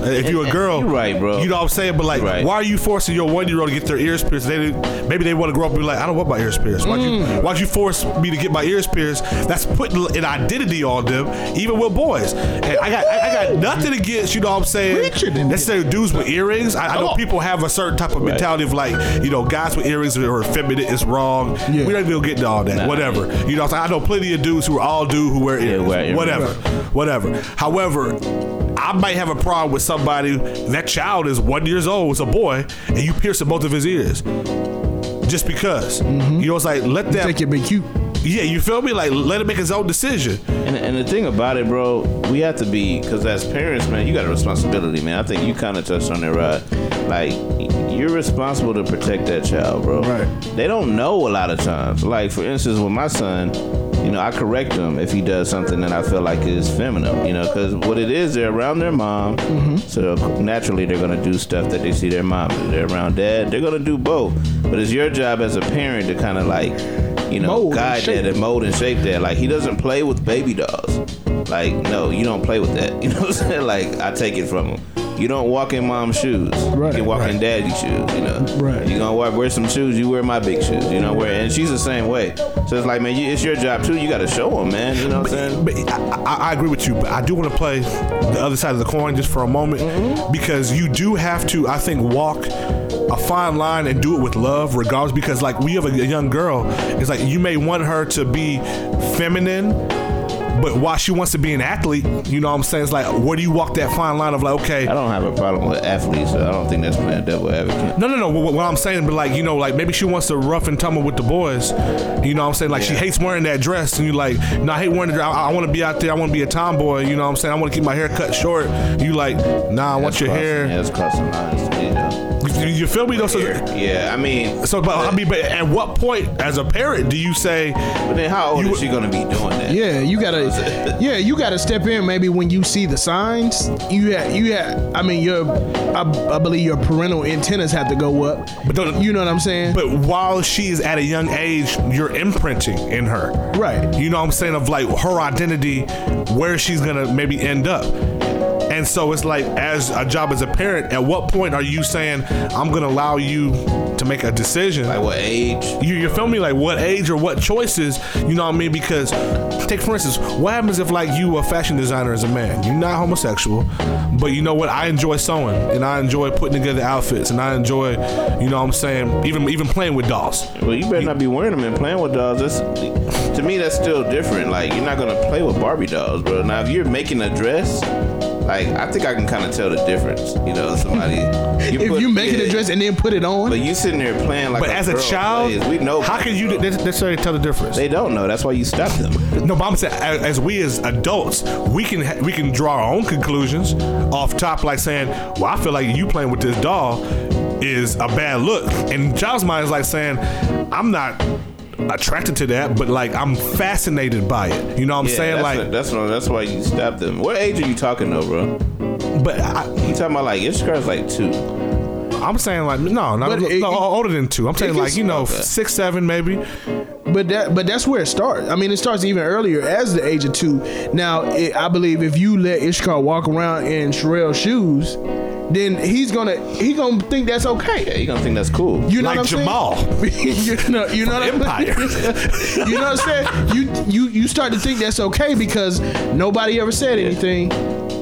Speaker 2: If you're a girl,
Speaker 4: You're right, bro.
Speaker 2: You know what I'm saying? But like,
Speaker 4: right.
Speaker 2: why are you forcing your one year old to get their ears pierced? They maybe they want to grow up and be like, I don't want my ears pierced. Why'd you mm. Why'd you force me to get my ears pierced? That's putting an identity on them, even with boys. And I got I, I got nothing against you know what I'm saying.
Speaker 6: Richard didn't
Speaker 2: Let's say dudes with earrings. I, I know people have a certain type of
Speaker 4: Right.
Speaker 2: mentality of like, you know, guys with earrings are effeminate, it's wrong.
Speaker 6: Yeah.
Speaker 2: We don't even get into all that.
Speaker 4: Nah.
Speaker 2: Whatever. You know, what I'm saying? I know plenty of dudes who are all dude who wear earrings.
Speaker 4: wear earrings.
Speaker 2: Whatever. Whatever. However, I might have a problem with somebody. That child is one years old. It's a boy, and you pierce both of his ears, just because. Mm-hmm. You know, it's like let that.
Speaker 6: Take your big cute.
Speaker 2: Yeah, you feel me? Like let him make his own decision.
Speaker 4: And, and the thing about it, bro, we have to be because as parents, man, you got a responsibility, man. I think you kind of touched on it, right? Like y- you're responsible to protect that child, bro.
Speaker 6: Right.
Speaker 4: They don't know a lot of times. Like for instance, with my son, you know, I correct him if he does something that I feel like is feminine, you know, because what it is, they're around their mom, mm-hmm. so naturally they're gonna do stuff that they see their mom do. They're around dad, they're gonna do both. But it's your job as a parent to kind of like, you know,
Speaker 6: Mold
Speaker 4: guide that and mold and shape that. Like he doesn't play with baby dolls. Like no, you don't play with that. You know what I'm saying? Like I take it from him. You don't walk in mom's shoes.
Speaker 6: Right,
Speaker 4: You walk in
Speaker 6: right.
Speaker 4: daddy's shoes. You know.
Speaker 6: Right.
Speaker 4: You gonna wear, wear some shoes. You wear my big shoes. You know where, and she's the same way. So it's like, man, you, it's your job too. You got to show them, man. You know what I'm saying?
Speaker 2: But I, I, I agree with you, but I do want to play the other side of the coin just for a moment mm-hmm. because you do have to, I think, walk a fine line and do it with love, regardless. Because like we have a, a young girl, it's like you may want her to be feminine. But while she wants to be an athlete, you know what I'm saying? It's like, where do you walk that fine line of like, okay,
Speaker 4: I don't have a problem with athletes. So I don't think that's playing devil advocate.
Speaker 2: no, no, no. What, what I'm saying, but like, you know, like maybe she wants to rough and tumble with the boys. You know what I'm saying? Like she hates wearing that dress, and you like, no, I hate wearing the dress. I, I want to be out there. I want to be a tomboy. You know what I'm saying? I want to keep my hair cut short. You like, nah, I want
Speaker 4: That's
Speaker 2: your
Speaker 4: crossing-
Speaker 2: hair.
Speaker 4: Yeah, that's crossing lines to me.
Speaker 2: You, you feel me though? So,
Speaker 4: Yeah, I mean,
Speaker 2: so, but I mean, but at what point, as a parent, do you say?
Speaker 4: but then how old
Speaker 2: You-
Speaker 4: is she gonna be doing that?
Speaker 6: Yeah, you gotta. Yeah, you gotta step in. Maybe when you see the signs, you ha you ha I mean, your, I, I believe your parental antennas have to go up.
Speaker 2: But don't-
Speaker 6: you know what I'm saying?
Speaker 2: But while she's at a young age, you're imprinting in her.
Speaker 6: Right.
Speaker 2: You know what I'm saying? Of like her identity, where she's gonna maybe end up. And so it's like, as a job as a parent, at what point are you saying, I'm gonna allow you to make a decision?
Speaker 4: Like what age?
Speaker 2: you, you feel me? Like what age or what choices? You know what I mean? Because take for instance, what happens if like you a fashion designer as a man? You're not homosexual, but you know what? I enjoy sewing and I enjoy putting together outfits and I enjoy, you know what I'm saying, even even playing with dolls.
Speaker 4: Well, you better not be wearing them and playing with dolls. That's to me, that's still different. Like you're not gonna play with Barbie dolls, bro. Now, if you're making a dress, like I think I can kind of tell the difference. You know, somebody. You
Speaker 6: if
Speaker 4: put-
Speaker 6: you make
Speaker 4: yeah,
Speaker 6: a dress and then put it on,
Speaker 4: but you sitting there playing like.
Speaker 2: But as a child,
Speaker 4: plays. we know.
Speaker 2: how can you
Speaker 4: bro.
Speaker 2: necessarily tell the difference?
Speaker 4: They don't know. That's why you stop them.
Speaker 2: No, but I'm saying as, as we as adults, we can ha- we can draw our own conclusions off top, like saying, "Well, I feel like you playing with this doll is a bad look," and child's mind is like saying, "I'm not." Attracted to that but like i'm fascinated by it you know what i'm
Speaker 4: Yeah,
Speaker 2: saying
Speaker 4: that's
Speaker 2: like
Speaker 4: what- that's what, that's why you stop them. What age are you talking though, bro?
Speaker 2: but I,
Speaker 4: You talking about like Ishkar's like two.
Speaker 2: i'm saying like no no,
Speaker 6: But
Speaker 2: no,
Speaker 6: it-
Speaker 2: no, older than two i'm saying like you know
Speaker 4: okay.
Speaker 2: six seven maybe
Speaker 6: But that, but that's where it starts. I mean, it starts even earlier, as the age of two. Now, it, I believe if you let Ishkar walk around in Sherelle shoes, then he's gonna he gonna think that's okay.
Speaker 4: Yeah, you gonna think that's cool.
Speaker 6: You know
Speaker 2: like
Speaker 6: what I'm
Speaker 2: Jamal
Speaker 6: saying? you know, you know what I'm
Speaker 2: Empire.
Speaker 6: you know what I'm saying? You you you start to think that's okay because nobody ever said anything.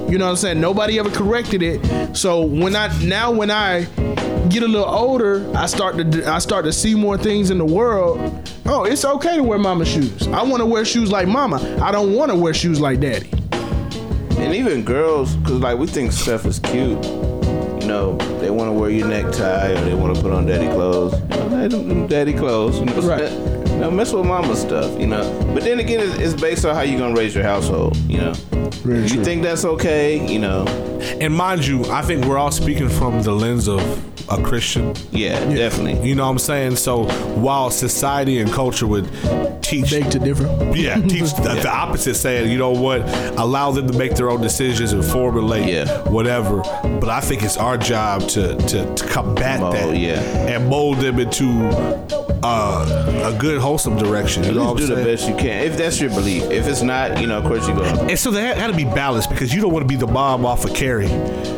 Speaker 6: You know what I'm saying? Nobody ever corrected it. So when I now when I get a little older, I start to I start to see more things in the world. Oh, it's okay to wear mama shoes. I want to wear shoes like mama. I don't want to wear shoes like daddy.
Speaker 4: And even girls, because like we think stuff is cute. You know, they want to wear your necktie or they want to put on daddy clothes. You know, they them, them daddy clothes. You know,
Speaker 6: Right.
Speaker 4: You know, mess with mama stuff. You know, but then again, it's, it's based on how you're gonna raise your household. You know,
Speaker 6: Very
Speaker 4: you
Speaker 6: true.
Speaker 4: think that's okay? You know,
Speaker 2: and mind you i think we're all speaking from the lens of a Christian.
Speaker 4: Yeah, definitely.
Speaker 2: You know what I'm saying? So while society and culture would teach
Speaker 6: Beg to differ.
Speaker 2: yeah, teach the, the opposite, saying, you know what, allow them to make their own decisions and formulate
Speaker 4: Yeah.
Speaker 2: whatever. But I think it's our job to to, to combat
Speaker 4: Mold,
Speaker 2: that
Speaker 4: yeah.
Speaker 2: and mold them into uh, a good, wholesome direction. You
Speaker 4: At
Speaker 2: know
Speaker 4: least
Speaker 2: what I'm
Speaker 4: do the best you can. If that's your belief. If it's not, you know, of course you go.
Speaker 2: And so there got to be balance because you don't want to be the mom off of Carrie.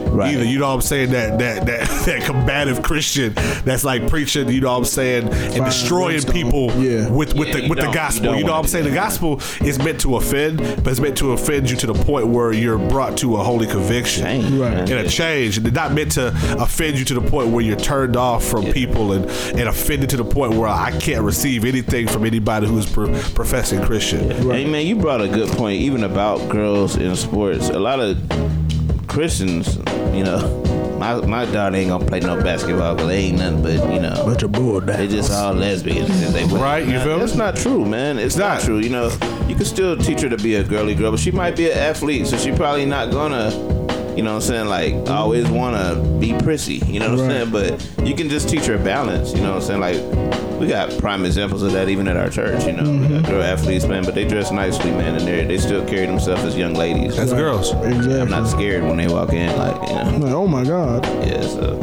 Speaker 4: Right.
Speaker 2: Either, you know what I'm saying? That that that that combative Christian that's like preaching, you know what I'm saying, and
Speaker 6: Fire
Speaker 2: destroying people
Speaker 6: Yeah.
Speaker 2: with with
Speaker 4: Yeah,
Speaker 2: the with the
Speaker 4: don't- you
Speaker 2: gospel. You, know what I'm
Speaker 4: do
Speaker 2: saying? The gospel is meant to offend, but it's meant to offend you to the point where you're brought to a holy conviction.
Speaker 4: Change,
Speaker 6: Right.
Speaker 2: And a change. It's not meant to offend you to the point where you're turned off from people and, and offended to the point where I can't receive anything from anybody who is pro- professing Christian.
Speaker 4: Hey man, you brought a good point, even about girls in sports. A lot of Christians, you know, my my daughter ain't gonna play no basketball because they ain't nothing but you know,
Speaker 6: Bunch of bull
Speaker 4: they just all lesbians. and They
Speaker 2: Right, you feel me?
Speaker 4: That's not true, man. It's not
Speaker 2: not.
Speaker 4: true. You know, you can still teach her to be a girly girl, but she might be an athlete, so she probably not gonna. You know what I'm saying? Like, I always want to be prissy. You know what
Speaker 6: Right.
Speaker 4: I'm saying? But you can just teach her balance. You know what I'm saying? Like, we got prime examples of that even at our church. You know, we
Speaker 6: Mm-hmm.
Speaker 4: girl athletes, man, but they dress nicely, man, and they they still carry themselves as young ladies.
Speaker 2: As girls.
Speaker 6: Exactly.
Speaker 4: I'm not scared when they walk in. Like, you know,
Speaker 6: Like, oh my God.
Speaker 4: yeah. So,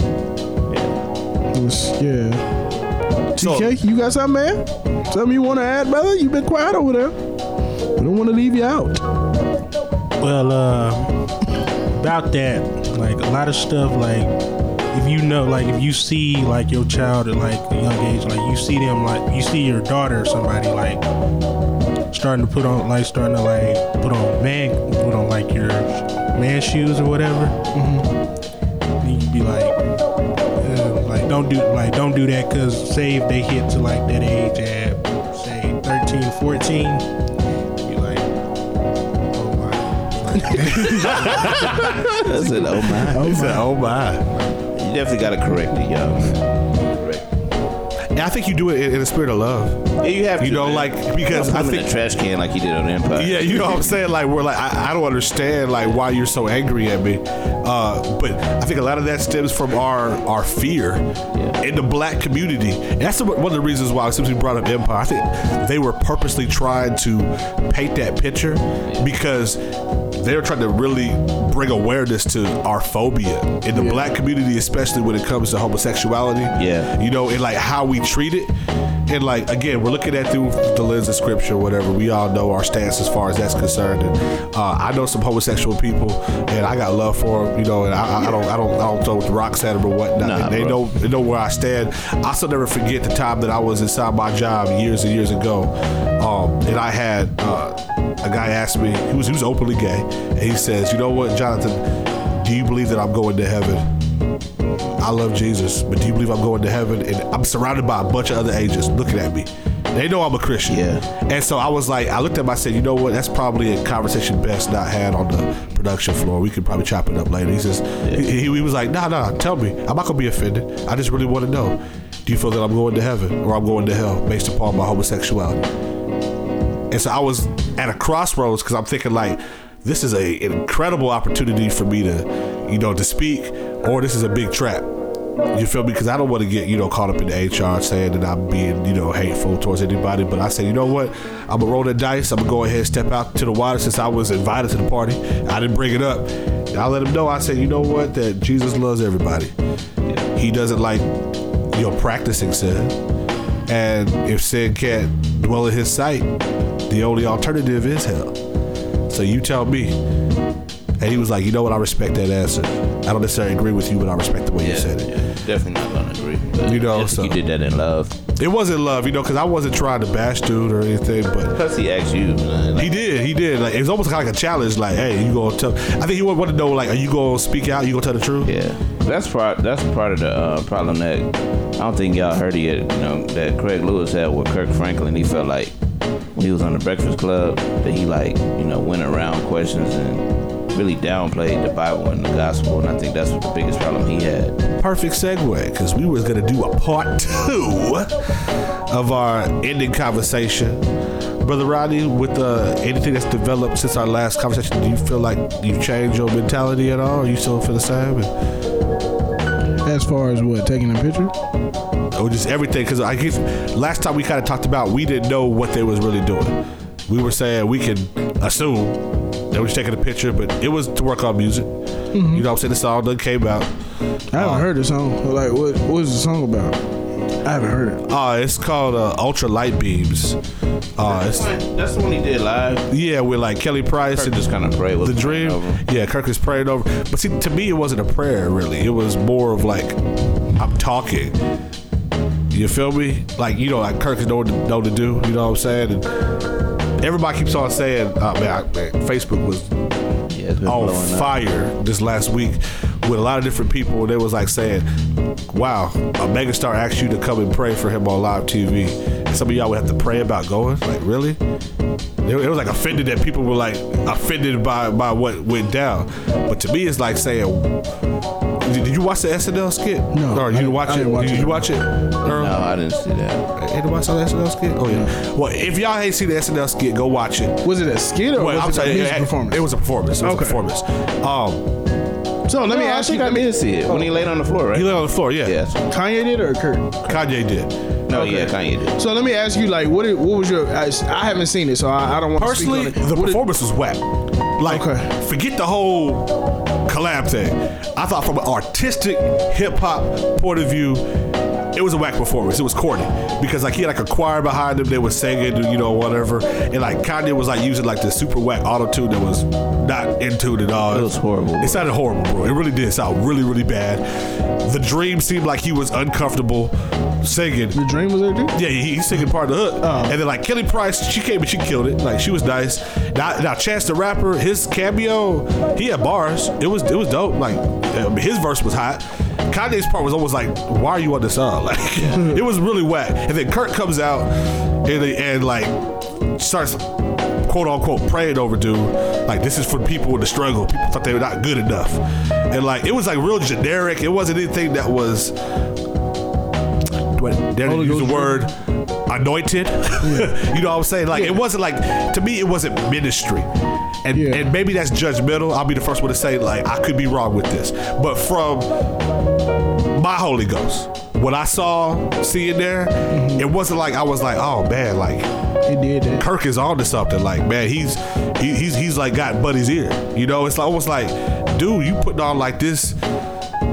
Speaker 4: yeah.
Speaker 6: It was, yeah.
Speaker 2: So-
Speaker 6: TK, you got something, man? Something you want to add, brother? you been quiet over there. We don't want to leave you out.
Speaker 7: Well, uh, about that, like a lot of stuff, like if you know, like if you see like your child at like a young age, like you see them, like you see your daughter or somebody like starting to put on, like starting to like put on man, put on like your man shoes or whatever. Mm-hmm. And You be like, uh, like don't do like don't do that because say if they hit to like that age at say 13, 14, my.
Speaker 4: said. Oh my.
Speaker 2: He said, "Oh my."
Speaker 4: You definitely got to correct it, young. Correct.
Speaker 2: And I think you do it in, in a spirit of love.
Speaker 4: Yeah, you have
Speaker 2: You
Speaker 4: to.
Speaker 2: know,
Speaker 4: man.
Speaker 2: like, because
Speaker 4: Don't
Speaker 2: I
Speaker 4: 'em in
Speaker 2: think-
Speaker 4: a trash can like he did on Empire.
Speaker 2: Yeah, you know what I'm saying? Like we're like I, I don't understand like why you're so angry at me. Uh, but I think a lot of that stems from our our fear in the black community. And that's one of the reasons why since we brought up Empire, I think they were purposely trying to paint that picture because they're trying to really bring awareness to our phobia in the black community, especially when it comes to homosexuality.
Speaker 4: Yeah.
Speaker 2: You know, and like how we treat it. And like again, we're looking at through the lens of scripture, whatever. We all know our stance as far as that's concerned. And uh, I know some homosexual people, and I got love for them. You know, and I, I- I don't, I don't, I don't throw the rocks at them or whatnot.
Speaker 4: Nah,
Speaker 2: they
Speaker 4: bro.
Speaker 2: know, they know where I stand. I still never forget the time that I was inside my job years and years ago, um, and I had uh, a guy asked me. He was, he was openly gay, and he says, "You know what, Jonathan? Do you believe that I'm going to heaven?" I love Jesus, but do you believe I'm going to heaven? And I'm surrounded by a bunch of other angels looking at me. They know I'm a Christian.
Speaker 4: Yeah.
Speaker 2: And so I was like, I looked at him, I said, you know what? That's probably a conversation best not had on the production floor. We could probably chop it up later. He says, he, he was like, nah, nah, tell me. I'm not going to be offended. I just really want to know. Do you feel that I'm going to heaven or I'm going to hell based upon my homosexuality? And so I was at a crossroads because I'm thinking like, this is a an incredible opportunity for me to, you know, to speak, or this is a big trap. You feel me? Because I don't want to get you know caught up in the HR saying that I'm being you know hateful towards anybody. But I said, you know what? I'm gonna roll the dice. I'm gonna go ahead and step out to the water since I was invited to the party. I didn't bring it up. And I let him know. I said, you know what? That Jesus loves everybody. He doesn't like your practicing sin. And if sin can't dwell in his sight, the only alternative is hell. So you tell me. And he was like, you know what? I respect that answer. I don't necessarily agree with you, but I respect the way you said it.
Speaker 4: yeah, definitely not gonna agree. But
Speaker 2: You know, so-
Speaker 4: you did that in love.
Speaker 2: It wasn't love, you know, because I wasn't trying to bash dude or anything, but
Speaker 4: Plus, he asked you. man, like,
Speaker 2: he did. He did. Like it was almost kind of like a challenge. Like, hey, you gonna tell? I think he would want to know, like, are you gonna speak out? You gonna tell the truth?
Speaker 4: Yeah, that's part. That's part of the uh, problem that I don't think y'all heard it yet. You know that Craig Lewis had with Kirk Franklin. He felt like when he was on the Breakfast Club that he like you know went around questions and really downplayed the Bible and the gospel. And I think that's what the biggest problem he had.
Speaker 2: Perfect segue, because we was gonna do a part two of our ending conversation. Brother Rodney, with uh, anything that's developed since our last conversation, do you feel like you've changed your mentality at all? Or you still feel the same?
Speaker 6: As far as what, taking a picture?
Speaker 2: Or just everything. Because I guess last time we kind of talked about we didn't know what they was really doing. We were saying we can assume they were just taking a picture, but it was to work on music. You know what I'm saying? The song done came out.
Speaker 6: I haven't heard the song. Like, what? What is the song about? I haven't heard it.
Speaker 2: Uh, it's called uh, Ultra Light Beams. Uh, it's,
Speaker 4: That's the one he did live.
Speaker 2: yeah, with like Kelly Price
Speaker 4: Kirk
Speaker 2: and
Speaker 4: just kind of prayed with
Speaker 2: the dream.
Speaker 4: Over.
Speaker 2: Yeah, Kirk is praying over. But see, to me, it wasn't a prayer really. It was more of like I'm talking. You feel me? Like you know, like Kirk is know what to, know to do. You know what I'm saying? And everybody keeps on saying, oh, man, I, man, Facebook was
Speaker 4: Yeah,
Speaker 2: on
Speaker 4: blowing up.
Speaker 2: fire this last week with a lot of different people. And they was like saying, "Wow, a megastar asked you to come and pray for him on live TV." And some of y'all would have to pray about going. Like, really? It was like offended that people were like offended by by what went down. But to me, it's like saying. Did did you watch the SNL skit?
Speaker 6: No,
Speaker 2: Or you
Speaker 6: I-
Speaker 2: didn't watch
Speaker 6: I
Speaker 2: it?
Speaker 6: didn't watch
Speaker 2: did
Speaker 6: it.
Speaker 2: you watch it? Earl?
Speaker 4: No, I didn't see that.
Speaker 2: Ain't nobody saw the SNL skit? Oh yeah. Well, if y'all ain't seen the SNL skit, go watch it.
Speaker 6: Was it a skit or
Speaker 2: Well, I'm
Speaker 6: was it
Speaker 2: sorry,
Speaker 6: a music
Speaker 2: it,
Speaker 6: performance?
Speaker 2: it was a performance. It was
Speaker 6: Okay.
Speaker 2: a performance. Um,
Speaker 6: so let me
Speaker 4: No, I
Speaker 6: ask you.
Speaker 4: think I
Speaker 6: Let me,
Speaker 4: did see it when he laid on the floor, right?
Speaker 2: he lay on the floor. Yeah.
Speaker 4: Yes.
Speaker 6: Kanye did or Kirk?
Speaker 2: Kanye did.
Speaker 4: No, yeah, Kanye did.
Speaker 6: So let me ask you, like, what? What was your? I, I haven't seen it, so I, I don't want
Speaker 2: Personally,
Speaker 6: speak on it.
Speaker 2: the
Speaker 6: What did-
Speaker 2: performance was whack. Like,
Speaker 6: Okay.
Speaker 2: forget the whole collab thing. I thought from an artistic hip hop point of view, it was a whack performance. It was corny because like he had like a choir behind him. They were singing, you know, whatever. And like Kanye was like using like the super whack auto tune that was not in tune at all.
Speaker 4: It was horrible.
Speaker 2: It sounded horrible, bro. It really did sound really, really bad. The dream seemed like he was uncomfortable singing.
Speaker 6: the dream was there, dude.
Speaker 2: Yeah, he, he's singing part of the hook.
Speaker 6: Oh.
Speaker 2: And then like Kelly Price, she came and she killed it. Like she was nice. Now, now Chance the Rapper, his cameo, he had bars. It was it was dope. Like uh, his verse was hot. Kanye's part was almost like, why are you on the song? Like it was really whack. And then Kirk comes out and and like starts quote unquote praying over dude. Like this is for people in the struggle. People thought they were not good enough. And like it was like real generic. It wasn't anything that was what to
Speaker 6: Holy
Speaker 2: use the word anointed. you know what I'm saying? Like it wasn't like to me it wasn't ministry. And
Speaker 6: Yeah.
Speaker 2: and maybe that's judgmental. I'll be the first one to say like I could be wrong with this. But from my Holy Ghost, what I saw seeing there, mm-hmm. it wasn't like I was like, oh man, like
Speaker 6: He did that.
Speaker 2: Kirk is on to something. Like, man, he's he, he's he's like got Buddy's ear. You know, it's like, almost like, dude, you putting on like this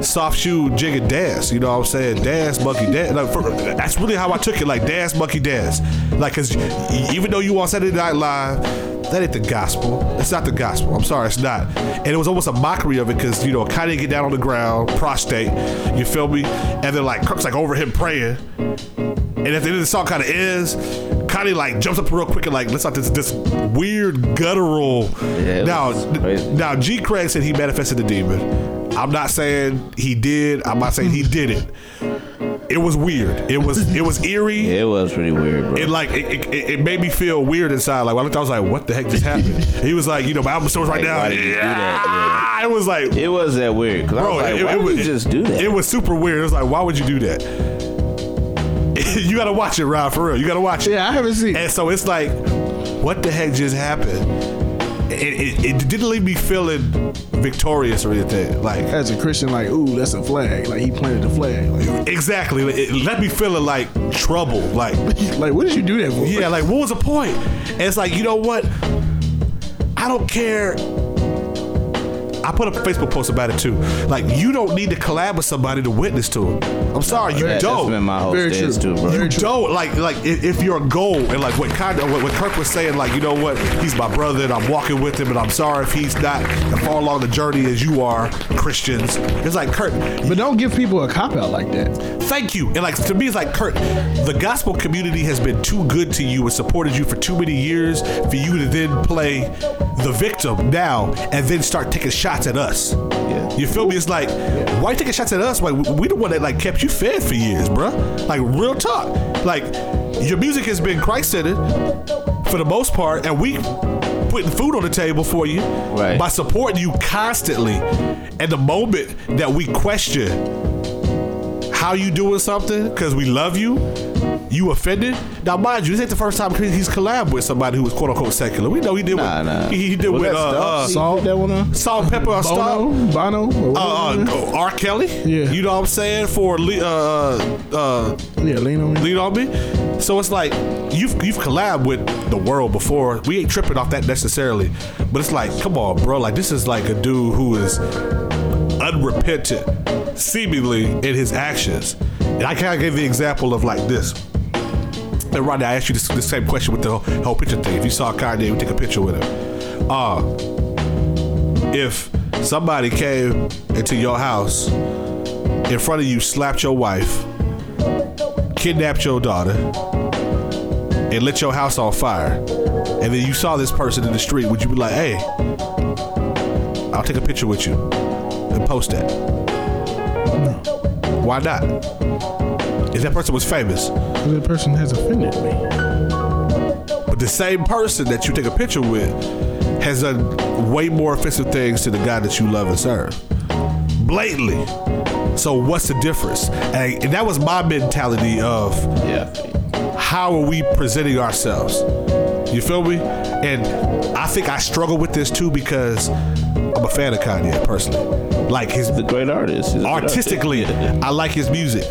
Speaker 2: soft shoe jigga dance. You know what I'm saying? Dance, monkey dance. Like, for, that's really how I took it. Like dance, monkey dance. Like, cause even though you on Saturday Night Live. That ain't the gospel. It's not the gospel. I'm sorry, it's not. And it was almost a mockery of it because, you know, kind of get down on the ground, prostrate, you feel me? And then, like, Kirk's like over him praying. And at the end of the song kind of ends, Kanye like jumps up real quick and like lets out this this weird guttural.
Speaker 4: it
Speaker 2: now, now G. Craig said he manifested the demon. I'm not saying he did. I'm not saying he did it. It was weird. It was it was eerie.
Speaker 4: It was pretty weird, bro.
Speaker 2: It like it, it, it made me feel weird inside. Like when I looked, I was like, "What the heck just happened?" he was like, "You know, my album stores right
Speaker 4: Like,
Speaker 2: now."
Speaker 4: why did you do that?
Speaker 2: It was like,
Speaker 4: it was that weird because I
Speaker 2: bro,
Speaker 4: was like,
Speaker 2: it,
Speaker 4: why
Speaker 2: it
Speaker 4: would
Speaker 2: was
Speaker 4: you just do that?
Speaker 2: It was super weird. It was like, why would you do that? you gotta watch it, Rob. For real, you gotta watch it.
Speaker 6: Yeah, I haven't seen.
Speaker 2: And so it's like, what the heck just happened? It, it, it didn't leave me feeling victorious or anything. Like
Speaker 6: As a Christian, like, ooh, that's a flag. Like he planted the flag. Like,
Speaker 2: exactly, it left me feeling like trouble. Like
Speaker 6: like what did you do that for?
Speaker 2: yeah, like what was the point? And it's like, you know what? I don't care. I put up a Facebook post about it too. Like, you don't need to collab with somebody to witness to it. I'm sorry, you
Speaker 4: That-
Speaker 2: don't.
Speaker 4: That's been my whole
Speaker 6: Very
Speaker 4: stance
Speaker 6: true.
Speaker 4: too, bro.
Speaker 6: Very
Speaker 2: you don't like like if, if your goal and like what kind of what, what Kirk was saying like you know what he's my brother and I'm walking with him and I'm sorry if he's not as far along the journey as you are Christians it's like Kirk
Speaker 6: But don't give people a cop out like that.
Speaker 2: thank you and like to me it's like Kirk the gospel community has been too good to you and supported you for too many years for you to then play the victim now and then start taking shots at us
Speaker 4: Yeah.
Speaker 2: you feel me? It's like, why you taking shots at us? Like, we, we the one that like kept you fed for years, bruh. Like, real talk. Like, your music has been Christ centered for the most part, and we putting food on the table for you
Speaker 4: Right.
Speaker 2: by supporting you constantly. And the moment that we question how you doing something because we love you, you offended? Now, mind you, this ain't the first time he's collabed with somebody who was quote unquote secular. We know he did.
Speaker 4: Nah,
Speaker 2: with,
Speaker 4: nah.
Speaker 2: He, he did
Speaker 4: Was
Speaker 2: with
Speaker 4: that
Speaker 2: uh, uh,
Speaker 6: Salt that one on?
Speaker 2: Salt, Pepper, or Star.
Speaker 6: Bono? Bono? Or
Speaker 2: Uh, uh, R. Kelly.
Speaker 6: Yeah.
Speaker 2: You know what I'm saying? For uh, uh,
Speaker 6: yeah, lean on me.
Speaker 2: lean on me. So it's like you've you've collabed with the world before. We ain't tripping off that necessarily, but it's like, come on, bro. Like this is like a dude who is unrepentant, seemingly in his actions. And I kind of gave the example of like this. And Rodney, I asked you this, this same question with the whole, whole picture thing. If you saw Kanye, we take a picture with him. Uh, if somebody came into your house in front of you, slapped your wife, kidnapped your daughter, and lit your house on fire, and then you saw this person in the street, would you be like, hey, I'll take a picture with you and post that? Why not? If that person was famous,
Speaker 6: That person has offended me.
Speaker 2: but the same person that you take a picture with has done way more offensive things to the guy that you love and serve. Blatantly. So what's the difference? And, and that was my mentality of
Speaker 4: Yeah.
Speaker 2: how are we presenting ourselves? You feel me? And I think I struggle with this too because I'm a fan of Kanye personally. Like his
Speaker 4: The great artist. He's a good artist.
Speaker 2: artistically, I like his music.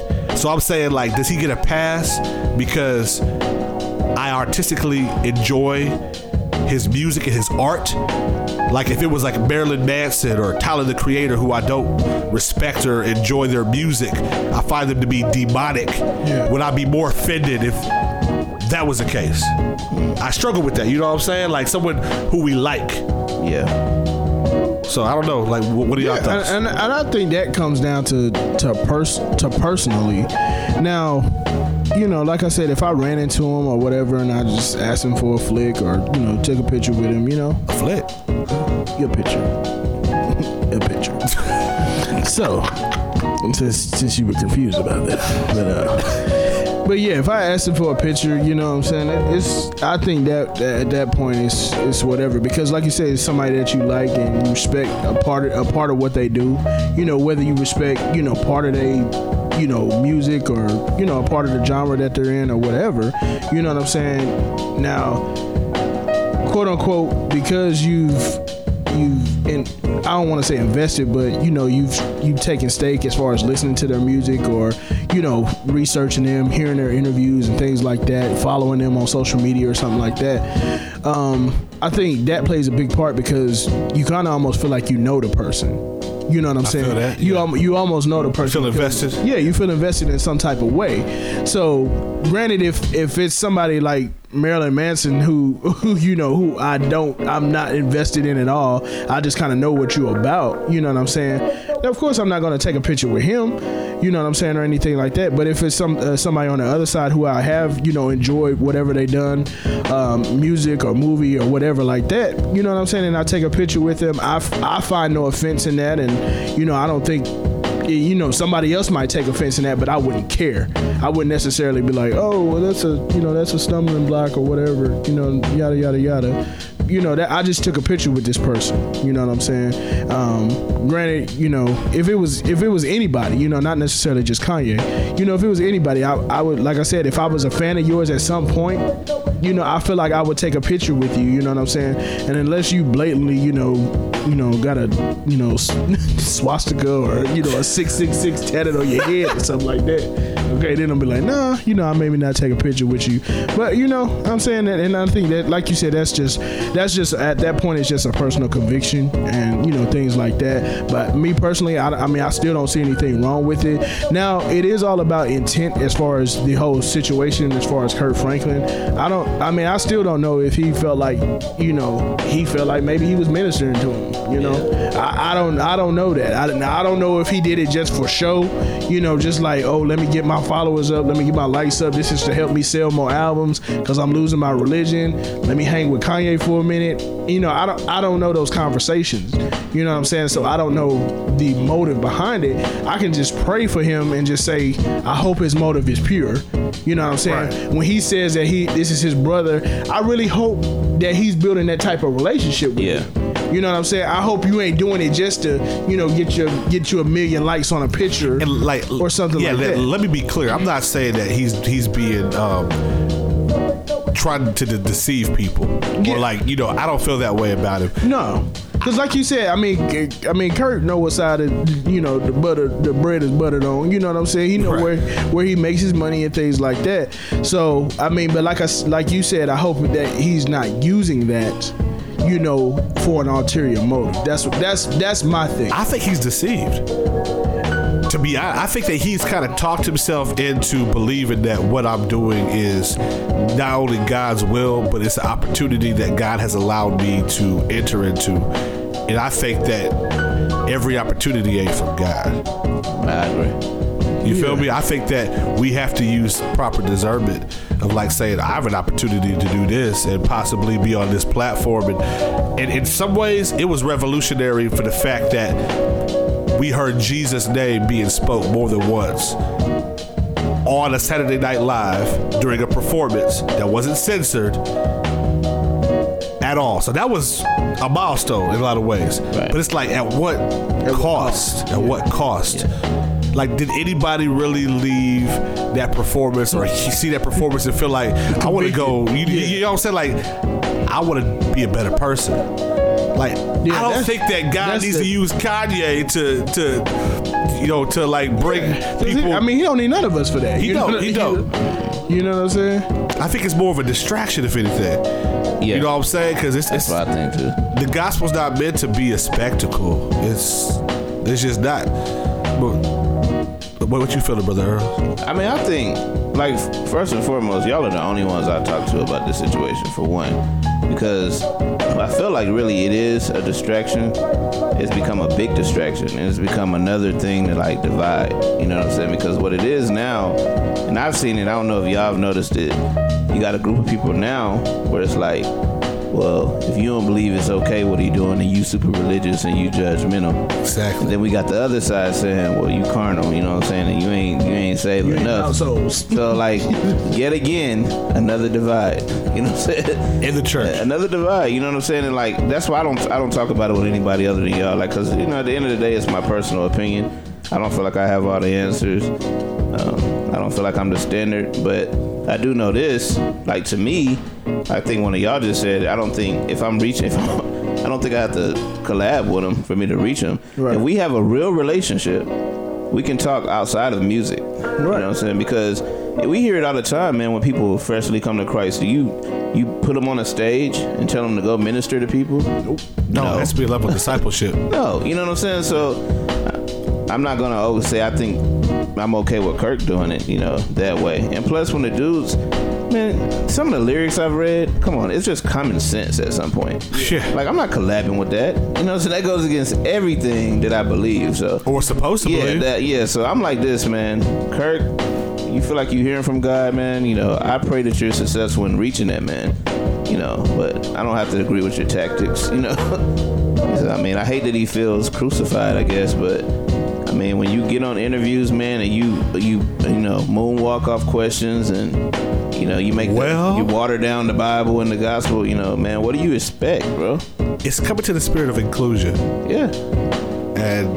Speaker 2: So I'm saying, like, does he get a pass because I artistically enjoy his music and his art? Like, if it was like Marilyn Manson or Tyler the Creator, who I don't respect or enjoy their music, I find them to be demonic. Would I be more offended if that was the case? I struggle with that. You know what I'm saying? Like someone who we like.
Speaker 4: Yeah.
Speaker 2: So I don't know. Like, wh- what are y'all
Speaker 6: and,
Speaker 2: thoughts?
Speaker 6: and, and I think that comes down to to pers- to personally. Now, you know, like I said, if I ran into him or whatever, and I just asked him for a flick or you know took a picture with him, you know,
Speaker 2: a flick.
Speaker 6: your picture, a picture. so, since since you were confused about that, but uh, but yeah, if I asked him for a picture, you know what I'm saying? It's I think that, that at that point it's it's whatever because like you said, it's somebody that you like and you respect a part of a part of what they do. You know whether you respect you know part of they you know music or you know a part of the genre that they're in or whatever. You know what I'm saying? Now quote unquote because you've you've and I don't want to say invested, but you know you've you've taken stake as far as listening to their music or you know researching them, hearing their interviews and things like that, following them on social media or something like that. Um, I think that plays a big part because you kind of almost feel like you know the person. You know what I'm saying?
Speaker 2: feel that,
Speaker 6: You
Speaker 2: yeah.
Speaker 6: al- you almost know the person.
Speaker 2: feel invested?
Speaker 6: yeah, you feel invested in some type of way. So, granted, if if it's somebody like Marilyn Manson who who you know who I don't I'm not invested in at all. I just kind of know what you're about. You know what I'm saying? Now, of course, I'm not gonna take a picture with him. You know what I'm saying or anything like that. But if it's some uh, somebody on the other side who I have you know enjoyed whatever they done, um, music or movie or whatever like that. You know what I'm saying? And I take a picture with them. I, I find no offense in that, and you know I don't think you know somebody else might take offense in that but i wouldn't care. I wouldn't necessarily be like oh well that's a you know that's a stumbling block or whatever you know yada yada yada you know that i just took a picture with this person you know what i'm saying? Um granted you know if it was if it was anybody you know not necessarily just kanye you know if it was anybody i, I would like i said if i was a fan of yours at some point you know i feel like i would take a picture with you you know what i'm saying? And unless you blatantly you know you know got a you know swastika or you know a 666 tatted on your head or something like that okay then i'll be like nah you know i maybe not take a picture with you. But you know i'm saying that and i think that like you said that's just that's just at that point it's just a personal conviction and you know things like that. But me personally i, I mean i still don't see anything wrong with it. Now it is all about intent as far as the whole situation as far as Kirk Franklin. I don't i mean i still don't know if he felt like you know he felt like maybe he was ministering to him you know? I, I don't i don't know that. I, I don't know if he did it just for show you know just like oh let me get my followers up. Let me get my likes up. This is to help me sell more albums because i'm losing my religion. Let me hang with kanye for a minute. You know i don't i don't know those conversations. You know what i'm saying? So i don't know the motive behind it. I can just pray for him and just say i hope his motive is pure. You know what i'm saying? When he says that he this is his brother i really hope that he's building that type of relationship with
Speaker 4: Yeah.
Speaker 6: him You know what I'm saying? I hope you ain't doing it just to, you know, get your get you a million likes on a picture
Speaker 2: and like
Speaker 6: or something
Speaker 2: yeah,
Speaker 6: like
Speaker 2: let,
Speaker 6: that.
Speaker 2: Let me be clear. I'm not saying that he's he's being um, trying to de- deceive people
Speaker 6: Yeah.
Speaker 2: or like you know. I don't feel that way about him.
Speaker 6: No, because like you said, I mean, I mean, Kurt know what side of you know the butter, the bread is buttered on. You know what I'm saying? He know
Speaker 2: Right.
Speaker 6: where where he makes his money and things like that. So I mean, but like I like you said, I hope that he's not using that, you know, for an ulterior motive. That's that's that's my thing.
Speaker 2: I think he's deceived. To be, I, I think that he's kind of talked himself into believing that what I'm doing is not only God's will, but it's an opportunity that God has allowed me to enter into. And I think that every opportunity ain't from God.
Speaker 4: I agree.
Speaker 2: You feel me? I think that we have to use proper discernment of like saying, I have an opportunity to do this and possibly be on this platform. And, and in some ways, it was revolutionary for the fact that we heard Jesus' name being spoke more than once on a Saturday Night Live during a performance that wasn't censored at all. So that was a milestone in a lot of ways.
Speaker 4: Right.
Speaker 2: But it's like, at what cost? At what cost? Like, did anybody really leave that performance or see that performance and feel like, I want to go, you, you know what I'm saying? Like, I want to be a better person. Like,
Speaker 6: Yeah,
Speaker 2: I don't think that God needs
Speaker 6: the-
Speaker 2: to use Kanye to, to, you know, to like bring people.
Speaker 6: I mean, he don't need none of us for that.
Speaker 2: He
Speaker 6: you
Speaker 2: don't, he don't.
Speaker 6: You know what I'm saying?
Speaker 2: I think it's more of a distraction, if anything.
Speaker 4: Yeah.
Speaker 2: You know what I'm saying? Because it's,
Speaker 4: That's
Speaker 2: it's
Speaker 4: what I think too.
Speaker 2: the gospel's not meant to be a spectacle. It's it's just not. But what, what you feeling, brother?
Speaker 4: I mean, I think, like, first and foremost, y'all are the only ones I talk to about this situation, for one. Because I feel like really it is a distraction. It's become a big distraction. And it's become another thing to, like, divide. You know what I'm saying? Because what it is now, and I've seen it, I don't know if y'all have noticed it, you got a group of people now where it's like, well, if you don't believe it's okay what he doing, then you super religious and you judgmental.
Speaker 2: Exactly.
Speaker 4: And then we got the other side saying, "Well, you carnal," you know what I'm saying, and you ain't you ain't saved
Speaker 6: You ain't
Speaker 4: enough.
Speaker 6: households.
Speaker 4: So like, yet again, another divide. You know what I'm saying?
Speaker 2: In the church.
Speaker 4: Another divide. You know what I'm saying? And like, that's why I don't I don't talk about it with anybody other than y'all. Like, cause you know, at the end of the day, it's my personal opinion. I don't feel like I have all the answers. Um, I don't feel like I'm the standard, but I do know this. Like to me, I think one of y'all just said, I don't think if I'm reaching, if I'm, I don't think I have to collab with him for me to reach him.
Speaker 6: Right.
Speaker 4: If we have a real relationship, we can talk outside of music. You know what I'm saying? Because we hear it all the time, man. When people freshly come to Christ, do you you put them on a stage and tell them to go minister to people? Nope.
Speaker 2: No, it has to be a level of discipleship.
Speaker 4: No, you know what I'm saying? So I'm not gonna always say I think I'm okay with Kirk doing it, you know, that way. And plus, when the dudes, man, some of the lyrics I've read, come on, it's just common sense at some point.
Speaker 2: Yeah.
Speaker 4: Like I'm not collabing with that, you know. So that goes against everything that I believe. So
Speaker 2: Or supposed to
Speaker 4: yeah,
Speaker 2: believe.
Speaker 4: that yeah. So I'm like this, man. Kirk, you feel like you're hearing from God, man. You know, I pray that you're successful in reaching that man. You know, but I don't have to agree with your tactics. You know, I mean, I hate that he feels crucified. I guess, but I mean, when you get on interviews, man, and you you you know moonwalk off questions and. You know, you make the- you water down the Bible and the gospel. You know, man, what do you expect, bro?
Speaker 2: It's coming to the spirit of inclusion.
Speaker 4: Yeah,
Speaker 2: and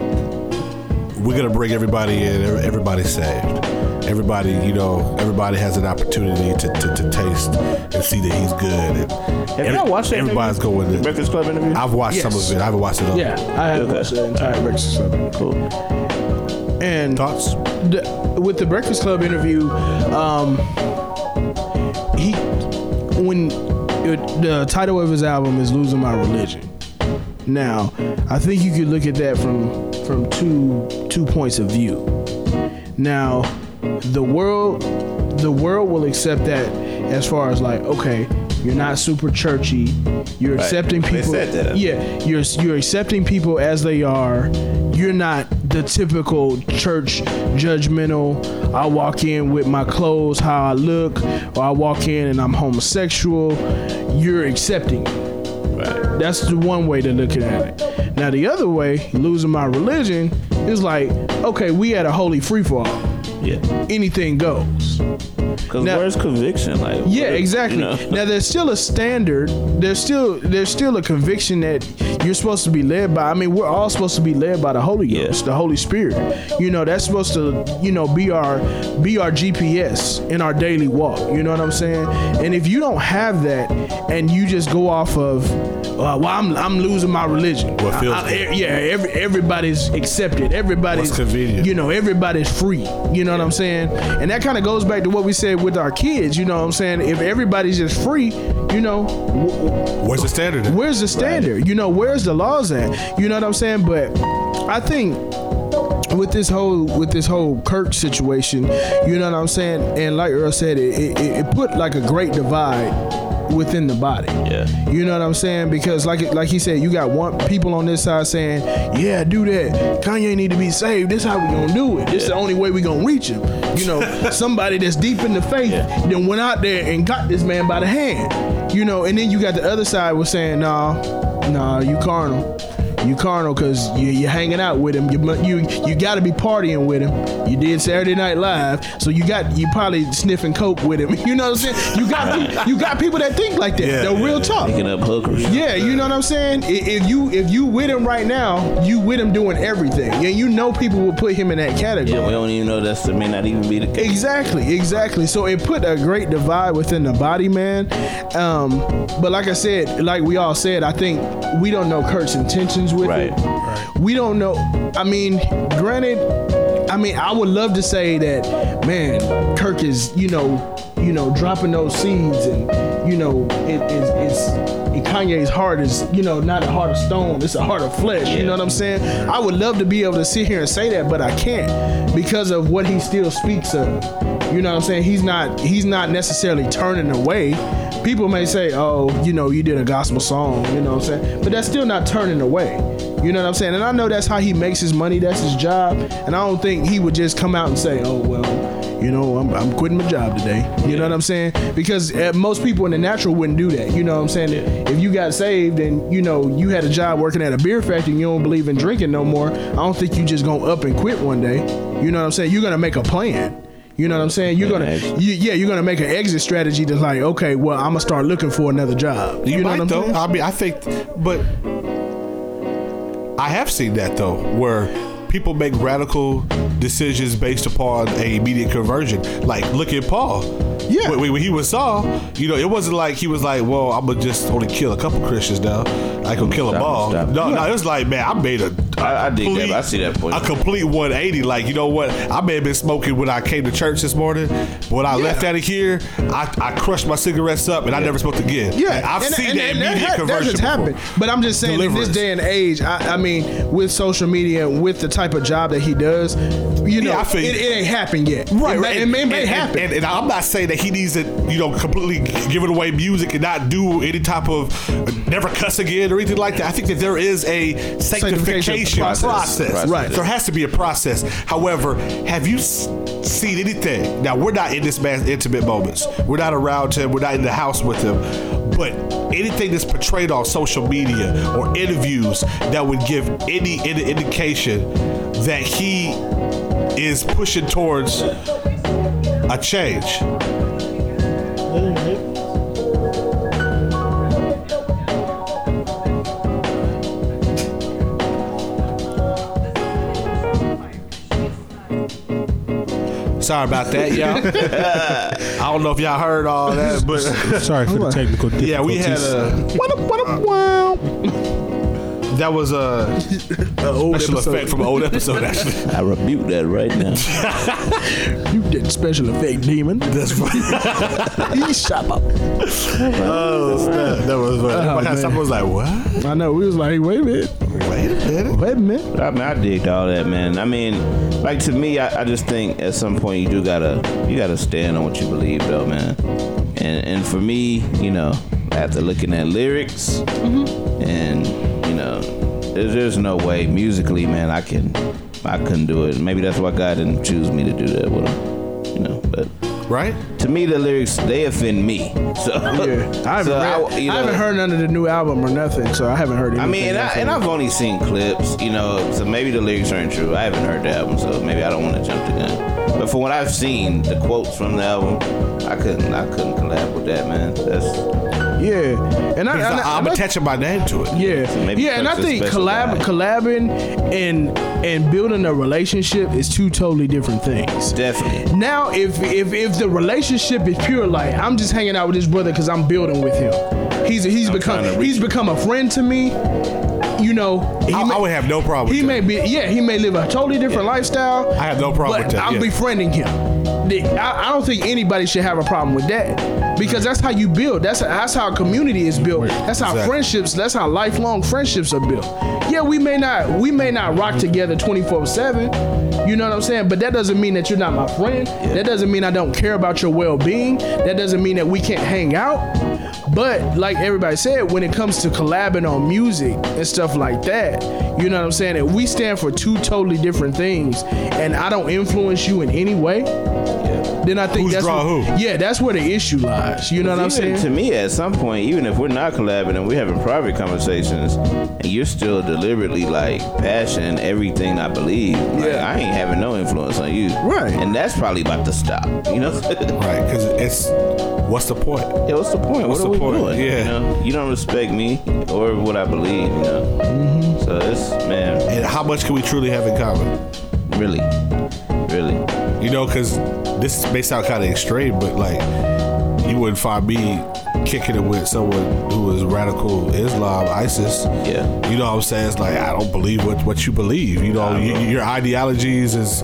Speaker 2: we're gonna bring everybody in. Everybody saved. Everybody, you know, everybody has an opportunity to, to, to taste and see that he's good. And
Speaker 4: have y'all watched that?
Speaker 2: Everybody's
Speaker 4: interview?
Speaker 2: going to.
Speaker 4: Breakfast Club interview.
Speaker 2: I've watched some of it. I haven't watched it all.
Speaker 6: Yeah, I have
Speaker 4: Okay.
Speaker 6: watched the entire Breakfast Club.
Speaker 4: cool.
Speaker 6: And
Speaker 2: Thoughts?
Speaker 6: the, with the Breakfast Club interview, um, he when it, the title of his album is "Losing My Religion." Now, I think you could look at that from from two two points of view. Now, the world the world will accept that as far as like, okay, you're not super churchy. You're accepting
Speaker 4: They
Speaker 6: people.
Speaker 4: said that.
Speaker 6: Yeah, you're you're accepting people as they are. You're not the typical church judgmental. I walk in with my clothes how I look, or I walk in and I'm homosexual. You're accepting.
Speaker 4: Right.
Speaker 6: That's the one way to look at it. Now the other way, losing my religion, is like, okay, we had a holy free for all.
Speaker 4: Yeah.
Speaker 6: anything goes.
Speaker 4: Because
Speaker 6: Now-
Speaker 4: where's conviction? Like,
Speaker 6: Yeah,
Speaker 4: what-
Speaker 6: exactly.
Speaker 4: you know?
Speaker 6: Now there's still a standard. There's still there's still a conviction that you're supposed to be led by. I mean, we're all supposed to be led by the Holy
Speaker 4: Yeah.
Speaker 6: Ghost, the Holy Spirit. You know, that's supposed to you know be our be our GPS in our daily walk. You know what I'm saying? And if you don't have that, and you just go off of uh, well, I'm I'm losing my religion.
Speaker 2: What feels
Speaker 6: I- I-
Speaker 2: good.
Speaker 6: yeah, every, everybody's accepted. Everybody's
Speaker 2: What's convenient.
Speaker 6: You know, everybody's free. You know what I'm saying? And that kind of goes back to what we said with our kids. You know what I'm saying? If everybody's just free, you know,
Speaker 2: Where's the standard? at?
Speaker 6: where's the standard? You know, where's the laws at? You know what I'm saying? But I think with this whole with this whole Kirk situation, you know what I'm saying? And like Earl said, it it, it put like a great divide within the body.
Speaker 4: Yeah.
Speaker 6: You know what I'm saying? Because like like he said, you got one people on this side saying, "Yeah, do that. Kanye need to be saved. This how we gonna do it. This is the only way we gonna reach him." You know, somebody that's deep in the faith then went out there and got this man by the hand. You know, and then you got the other side was saying, "Nah, nah, you carnal." You carnal because you, you're hanging out with him. You you you got to be partying with him. You did Saturday Night Live, so you got you probably sniffing coke with him. You know what I'm saying? You got you got people that think like that.
Speaker 2: Yeah,
Speaker 6: the real talk.
Speaker 4: Picking up hookers.
Speaker 6: Yeah, you know what I'm saying. If you if you with him right now, you with him doing everything, and you know people will put him in that category.
Speaker 4: Yeah, we don't even know that's the may not even be the case.
Speaker 6: Exactly, exactly. So it put a great divide within the body, man. Um, but like I said, like we all said, I think we don't know Kirk's intentions with
Speaker 4: Right.
Speaker 6: it. We don't know. I mean, granted, I mean, I would love to say that, man, Kirk is, you know, you know, dropping those seeds, and you know, it is it's. and Kanye's heart is, you know, not a heart of stone; it's a heart of flesh. You know what I'm saying? I would love to be able to sit here and say that, but I can't because of what he still speaks of. You know what I'm saying? He's not he's not necessarily turning away. People may say, "Oh, you know, you did a gospel song," you know what I'm saying? But that's still not turning away. You know what I'm saying? And I know that's how he makes his money. That's his job. And I don't think he would just come out and say, "Oh, well, you know, I'm, I'm quitting my job today." You know what I'm saying? Because uh, most people in the natural wouldn't do that. You know what I'm saying? If you got saved and you know you had a job working at a beer factory and you don't believe in drinking no more, I don't think you just gonna up and quit one day. You know what I'm saying? You're gonna make a plan. You know what I'm saying? You're gonna,
Speaker 4: Yeah.
Speaker 6: you, yeah, you're gonna make an exit strategy that's like, okay, well, I'm gonna start looking for another job.
Speaker 2: You,
Speaker 6: know
Speaker 2: might
Speaker 6: what I'm
Speaker 2: though.
Speaker 6: saying?
Speaker 2: I mean, I think, but I have seen that though, where people make radical decisions based upon a immediate conversion. Like, look at Paul.
Speaker 6: Yeah.
Speaker 2: When, when he was Saul, you know, it wasn't like he was like, "Well, I'm gonna just only kill a couple Christians now. I can kill them
Speaker 4: Stop,
Speaker 2: all."
Speaker 4: stop.
Speaker 2: No, no, it was like, man, I made a.
Speaker 4: I- I dig that, I see that point.
Speaker 2: A complete 180. Like, you know what? I may have been smoking when I came to church this morning. But when I left out of here, I, I crushed my cigarettes up and I never smoked again.
Speaker 6: Yeah,
Speaker 2: I've
Speaker 6: and-
Speaker 2: seen
Speaker 6: and-
Speaker 2: that
Speaker 6: and
Speaker 2: immediate
Speaker 6: ha-
Speaker 2: conversion.
Speaker 6: That just happened. But I'm just saying, in this day and age, I, I mean, with social media, and with the type of job that he does, you know,
Speaker 2: Yeah,
Speaker 6: it, it ain't happened yet.
Speaker 2: Right,
Speaker 6: it,
Speaker 2: right.
Speaker 6: May, it may,
Speaker 2: and,
Speaker 6: happen.
Speaker 2: And, and I'm not saying that he needs to, you know, completely give it away music and not do any type of never cuss again or anything like that. I think that there is a sanctification
Speaker 6: process.
Speaker 2: process.
Speaker 4: Process.
Speaker 6: Right.
Speaker 2: There has to be a process. However, have you s- seen anything? Now, we're not in this man's intimate moments. We're not around him. We're not in the house with him. But anything that's portrayed on social media or interviews that would give any, any indication that he is pushing towards a change. Sorry about that, y'all. I don't know if y'all heard all that, but
Speaker 7: Sorry for the technical difficulties.
Speaker 2: yeah, we had a
Speaker 6: What up, what up, wow.
Speaker 2: that was a
Speaker 6: old
Speaker 2: special
Speaker 6: episode.
Speaker 2: effect from an old episode actually.
Speaker 4: I rebuke that right now.
Speaker 6: You did special effect demon.
Speaker 2: That's funny.
Speaker 6: He shot up.
Speaker 2: oh, snap. that was. Uh, everybody
Speaker 6: man.
Speaker 2: someone was like, "What?
Speaker 6: I know. We was like, wait a minute,
Speaker 2: Wait a minute."
Speaker 6: wait a minute.
Speaker 4: I mean, I digged all that, man. I mean, like to me, I, I just think at some point you do gotta you gotta stand on what you believe, though, man. And and for me, you know, after looking at lyrics, mm-hmm. and you know, there's, there's no way musically, man, I can I couldn't do it. Maybe that's why God didn't choose me to do that with him, you know. But
Speaker 2: Right?
Speaker 4: to me, the lyrics they offend me. So
Speaker 6: Yeah, I haven't,
Speaker 4: so
Speaker 6: read,
Speaker 4: you
Speaker 6: I haven't heard none of the new album or nothing, so I haven't heard anything.
Speaker 4: I mean, and, I, and I've only seen clips, you know, so maybe the lyrics aren't true. I haven't heard the album, so maybe I don't want to jump the gun. But from what I've seen, the quotes from the album, I couldn't I couldn't collab with that man. That's
Speaker 6: Yeah, and I, I,
Speaker 2: I'm attaching my name to it.
Speaker 6: Yeah,
Speaker 4: maybe
Speaker 6: yeah, and I think collab, collabing and and building a relationship is two totally different things.
Speaker 4: definitely.
Speaker 6: Now, if if if the relationship is pure, like I'm just hanging out with this brother because I'm building with him. He's he's become
Speaker 4: to reach
Speaker 6: he's become a friend to me. You know, he
Speaker 2: I,
Speaker 6: may-
Speaker 2: I would have no problem.
Speaker 6: he
Speaker 2: with
Speaker 6: may
Speaker 2: that.
Speaker 6: be yeah he may live a totally different lifestyle.
Speaker 2: I have no problem
Speaker 6: but
Speaker 2: with that,
Speaker 6: I'm
Speaker 2: yeah.
Speaker 6: befriending him. I, I don't think anybody should have a problem with that because that's how you build. That's that's how a community is built. That's how
Speaker 2: Exactly.
Speaker 6: friendships. That's how lifelong friendships are built. Yeah, we may not we may not rock together 24 seven. You know what I'm saying? But that doesn't mean that you're not my friend. That doesn't mean I don't care about your well being. That doesn't mean that we can't hang out. But like everybody said, when it comes to collabing on music and stuff like that, you know what I'm saying? If we stand for two totally different things and I don't influence you in any way, then I think
Speaker 2: Who's
Speaker 6: that's
Speaker 2: draw
Speaker 6: where-
Speaker 2: who?
Speaker 6: Yeah, that's where the issue lies. You know what I'm saying?
Speaker 4: To me, at some point, even if we're not collabing and we're having private conversations, and you're still deliberately like passion everything I believe, like,
Speaker 6: Yeah.
Speaker 4: I ain't having no influence on you,
Speaker 6: Right.
Speaker 4: And that's probably about to stop. You know,
Speaker 2: Right, because it's what's the point?
Speaker 4: yeah. What's the point?
Speaker 2: What's
Speaker 4: what are
Speaker 2: the
Speaker 4: we
Speaker 2: point?
Speaker 4: doing?
Speaker 2: Yeah.
Speaker 4: You, know? you don't respect me or what I believe. You know,
Speaker 6: Mm-hmm.
Speaker 4: so it's man,
Speaker 2: And how much can we truly have in common?
Speaker 4: really, really.
Speaker 2: You know, because this may sound kind of extreme, but like you wouldn't find me kicking it with someone who is radical Islam, ISIS.
Speaker 4: Yeah.
Speaker 2: You know what I'm saying? It's like I don't believe what what you believe. You know,
Speaker 4: bro.
Speaker 2: your ideologies is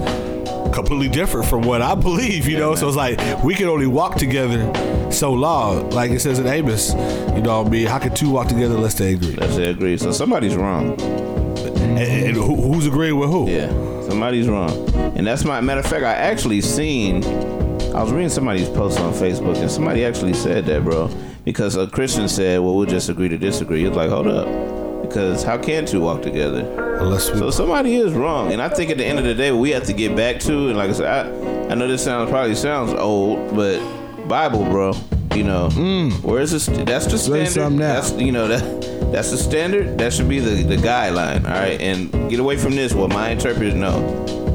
Speaker 2: completely different from what I believe. You know, so it's like we can only walk together so long. Like it says in Amos. You know what I mean? How can two walk together unless they agree?
Speaker 4: Unless they agree. So somebody's wrong.
Speaker 2: And, and who, who's agreeing with who?
Speaker 4: Yeah, somebody's wrong. And that's my matter of fact. I actually seen. I was reading somebody's post on Facebook, and somebody actually said that, bro. Because a Christian said, "Well, we'll just agree to disagree." It's like, hold up, because how can two walk together?
Speaker 2: Unless we,
Speaker 4: So somebody is wrong, and I think at the end of the day, we have to get back to, and like I said, I, I know this sounds probably sounds old, but Bible, bro. You know, mm. where is this? That's the standard. That's you know that that's the standard. That should be the the guideline. All right, and get away from this. What my interpreters know.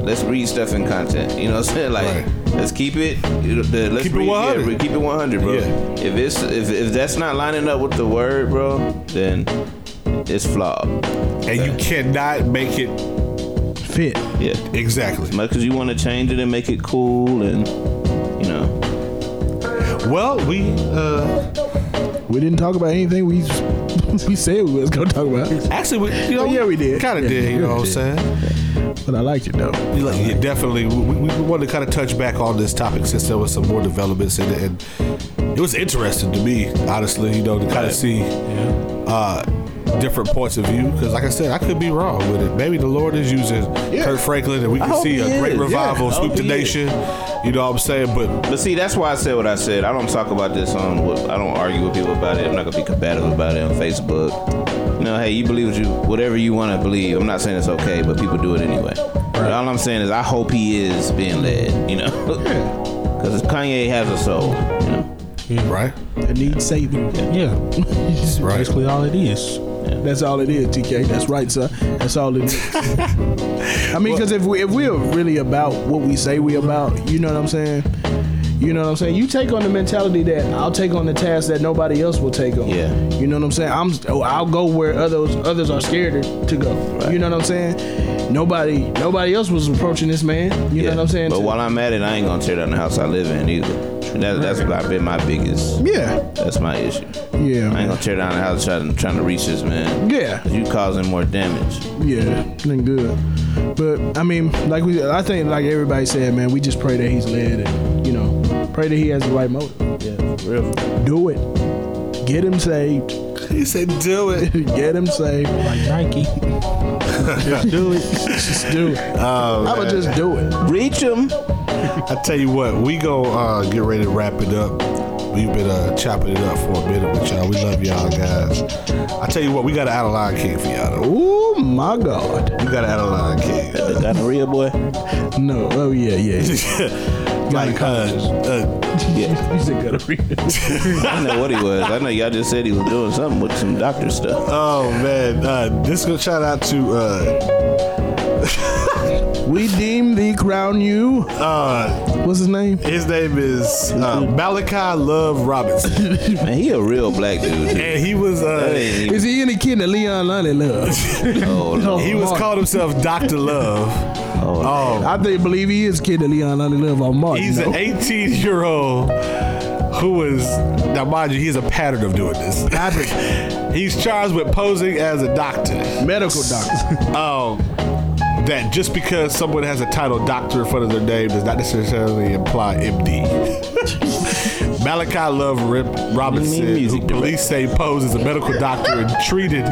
Speaker 4: Let's read stuff in content. You know what I'm saying? Like,
Speaker 2: Right.
Speaker 4: let's keep it. the- Let's
Speaker 2: Keep it 100.
Speaker 4: Yeah, keep it 100, bro.
Speaker 2: Yeah.
Speaker 4: If it's if if that's not lining up with the word, bro, then it's flawed.
Speaker 2: and you cannot make it
Speaker 6: Fit.
Speaker 4: Yeah.
Speaker 2: exactly.
Speaker 4: much as you want to change it and make it cool and you know
Speaker 2: Well, we uh
Speaker 6: We didn't talk about anything we we said we was gonna talk about,
Speaker 2: actually we you know
Speaker 6: Yeah, we did.
Speaker 2: kind of
Speaker 6: Yeah,
Speaker 2: did. You know what I'm saying?
Speaker 6: but I liked it though.
Speaker 2: You like- Yeah, definitely. We, we, we wanted to kind of touch back on this topic since there was some more developments in it, and it was interesting to me, honestly. You know, to kind of see uh, different points of view. Because, like I said, I could be wrong with it. Maybe the Lord is using Kirk Franklin, and we can
Speaker 4: oh,
Speaker 2: see
Speaker 4: he
Speaker 2: a great
Speaker 4: is.
Speaker 2: revival
Speaker 4: Yeah,
Speaker 2: sweep the oh,
Speaker 4: he is.
Speaker 2: nation. You know what I'm saying? But
Speaker 4: but see that's why I said what I said I don't talk about this um, on I don't argue with people about it I'm not gonna be combative about it on Facebook you know hey you believe what you whatever you want to believe I'm not saying it's okay but people do it anyway but all I'm saying is I hope he is being led you know because Kanye has a soul you know
Speaker 2: right,
Speaker 6: It needs saving.
Speaker 7: Yeah, That's
Speaker 2: Right.
Speaker 7: basically all it is.
Speaker 6: That's all it is, TK. That's right, sir. That's all it is. I mean, because if we if we're really about what we say we about, you know what I'm saying. You know what I'm saying? You take on the mentality that I'll take on the task that nobody else will take on.
Speaker 4: Yeah.
Speaker 6: You know what I'm saying? I'm oh, I'll go where others others are scared to go. You know what I'm saying? Nobody nobody else was approaching this man. You know what I'm saying?
Speaker 4: but while I'm at it I ain't gonna tear down the house I live in either and that, that's what been my biggest
Speaker 6: yeah.
Speaker 4: that's my issue
Speaker 6: Yeah.
Speaker 4: I ain't gonna tear down the house trying, trying to reach this man
Speaker 6: Yeah.
Speaker 4: you causing more damage
Speaker 6: Yeah, ain't good. But I mean, like we, I think, like everybody said, man, we just pray that he's led, and you know, pray that he has the right motive.
Speaker 4: yeah real
Speaker 6: Do it. Get him saved.
Speaker 2: he said, "Do it."
Speaker 6: Get him saved.
Speaker 7: Like Nike.
Speaker 6: Just do it. Just do it.
Speaker 2: Oh,
Speaker 6: I would just do it.
Speaker 4: reach him
Speaker 2: I tell you what, we go uh, get ready to wrap it up. We've been uh, chopping it up for a minute with y'all. We love y'all guys. I tell you what, we got an out of line king for y'all.
Speaker 6: Oh my God.
Speaker 2: We got an out of line king.
Speaker 4: the gonorrhea boy
Speaker 6: No. Oh yeah, yeah.
Speaker 2: like, uh, uh,
Speaker 4: yeah
Speaker 6: You said gotta read it.
Speaker 4: I know what he was. I know y'all just said he was doing something with some doctor stuff.
Speaker 2: oh man, uh, this gonna shout out to uh,
Speaker 6: We deem thee, crown you.
Speaker 2: Uh,
Speaker 6: What's his name?
Speaker 2: his name is uh, Malachi Love Robinson,
Speaker 4: Man, he a real black dude. too.
Speaker 2: and he was uh,
Speaker 6: Is he any kid that Leon Lonnie loves?
Speaker 4: Oh, no.
Speaker 2: he was
Speaker 6: Mark.
Speaker 2: called himself Doctor Love. Oh,
Speaker 6: I think believe he is kid that Leon Lonnie love on Martin.
Speaker 2: he's
Speaker 6: no?
Speaker 2: an 18 year old who was now mind you, he's a pattern of doing this. Patrick. He's charged with posing as a doctor.
Speaker 6: medical doctor.
Speaker 2: um, that just because someone has a title doctor in front of their name does not necessarily imply MD. Malachi Love Rip Robinson, who police say posed as a medical doctor and treated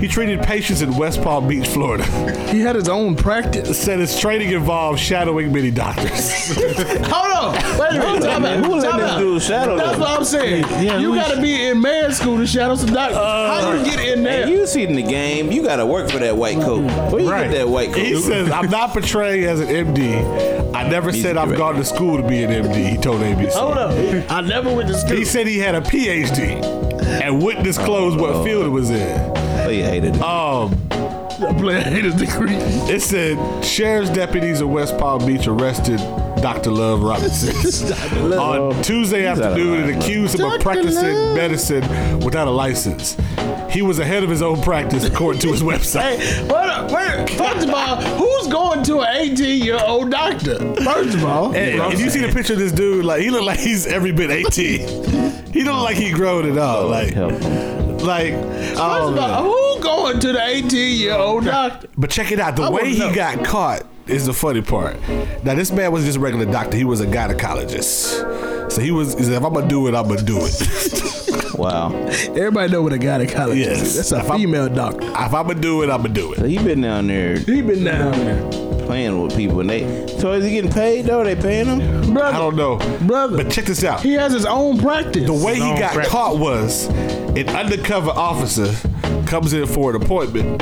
Speaker 2: he treated patients in West Palm Beach, Florida.
Speaker 6: he had his own practice.
Speaker 2: Said his training involved shadowing many doctors.
Speaker 6: Hold on. Wait a minute. Time out.
Speaker 4: Who let
Speaker 6: Time
Speaker 4: this
Speaker 6: out.
Speaker 4: dude shadow
Speaker 6: That's
Speaker 4: them?
Speaker 6: what I'm saying.
Speaker 7: Yeah,
Speaker 6: you
Speaker 7: we
Speaker 6: got to be in med school to shadow some doctors. How you uh, get in there?
Speaker 4: Hey, you see in the game, you gotta work for that white coat. Where you get that white coat?
Speaker 2: He says, I'm not portraying as an MD. I never said I've
Speaker 4: correct.
Speaker 2: gone to school to be an MD, he told ABC.
Speaker 6: Hold up. I never went to school.
Speaker 2: He said he had a PhD and wouldn't disclose what field it was in.
Speaker 4: oh, you hated it.
Speaker 2: Um,
Speaker 6: Player haters degree.
Speaker 2: it said sheriff's deputies of West Palm Beach arrested Dr. Love Robinson on Tuesday
Speaker 4: out of
Speaker 2: afternoon and
Speaker 4: line,
Speaker 2: accused him of practicing
Speaker 6: Love.
Speaker 2: medicine without a license. He was ahead of his own practice, according to his website.
Speaker 6: Hey, wait. First of all, who's going to an 18 year old doctor? First of all,
Speaker 2: And if you see the picture of this dude, like he look like he's every bit 18. He don't look like he grown at all. Like,
Speaker 4: Help
Speaker 2: like,
Speaker 6: first
Speaker 2: oh,
Speaker 6: of all, who going to the 18 year old doctor?
Speaker 2: But check it out. The
Speaker 6: I
Speaker 2: way
Speaker 6: wanna
Speaker 2: he
Speaker 6: know.
Speaker 2: got caught is the funny part. Now, this man was just a regular doctor. He was a gynecologist. So he was, he said, if I'm going to do it, I'm going to do it.
Speaker 4: Wow.
Speaker 6: Everybody know what a gynecologist
Speaker 2: Yes.
Speaker 6: is. That's a
Speaker 2: If I'm-
Speaker 6: female doctor.
Speaker 2: if I'm going to do it, I'm going to do
Speaker 4: So
Speaker 2: it.
Speaker 4: he been down there
Speaker 6: He been down there.
Speaker 4: playing with people, and they. So is he getting paid though? They paying him?
Speaker 6: Brother,
Speaker 2: I don't know.
Speaker 6: Brother.
Speaker 2: But check this out.
Speaker 6: he has his own practice.
Speaker 2: The way he got
Speaker 7: crap.
Speaker 2: caught was an undercover officer comes in for an appointment,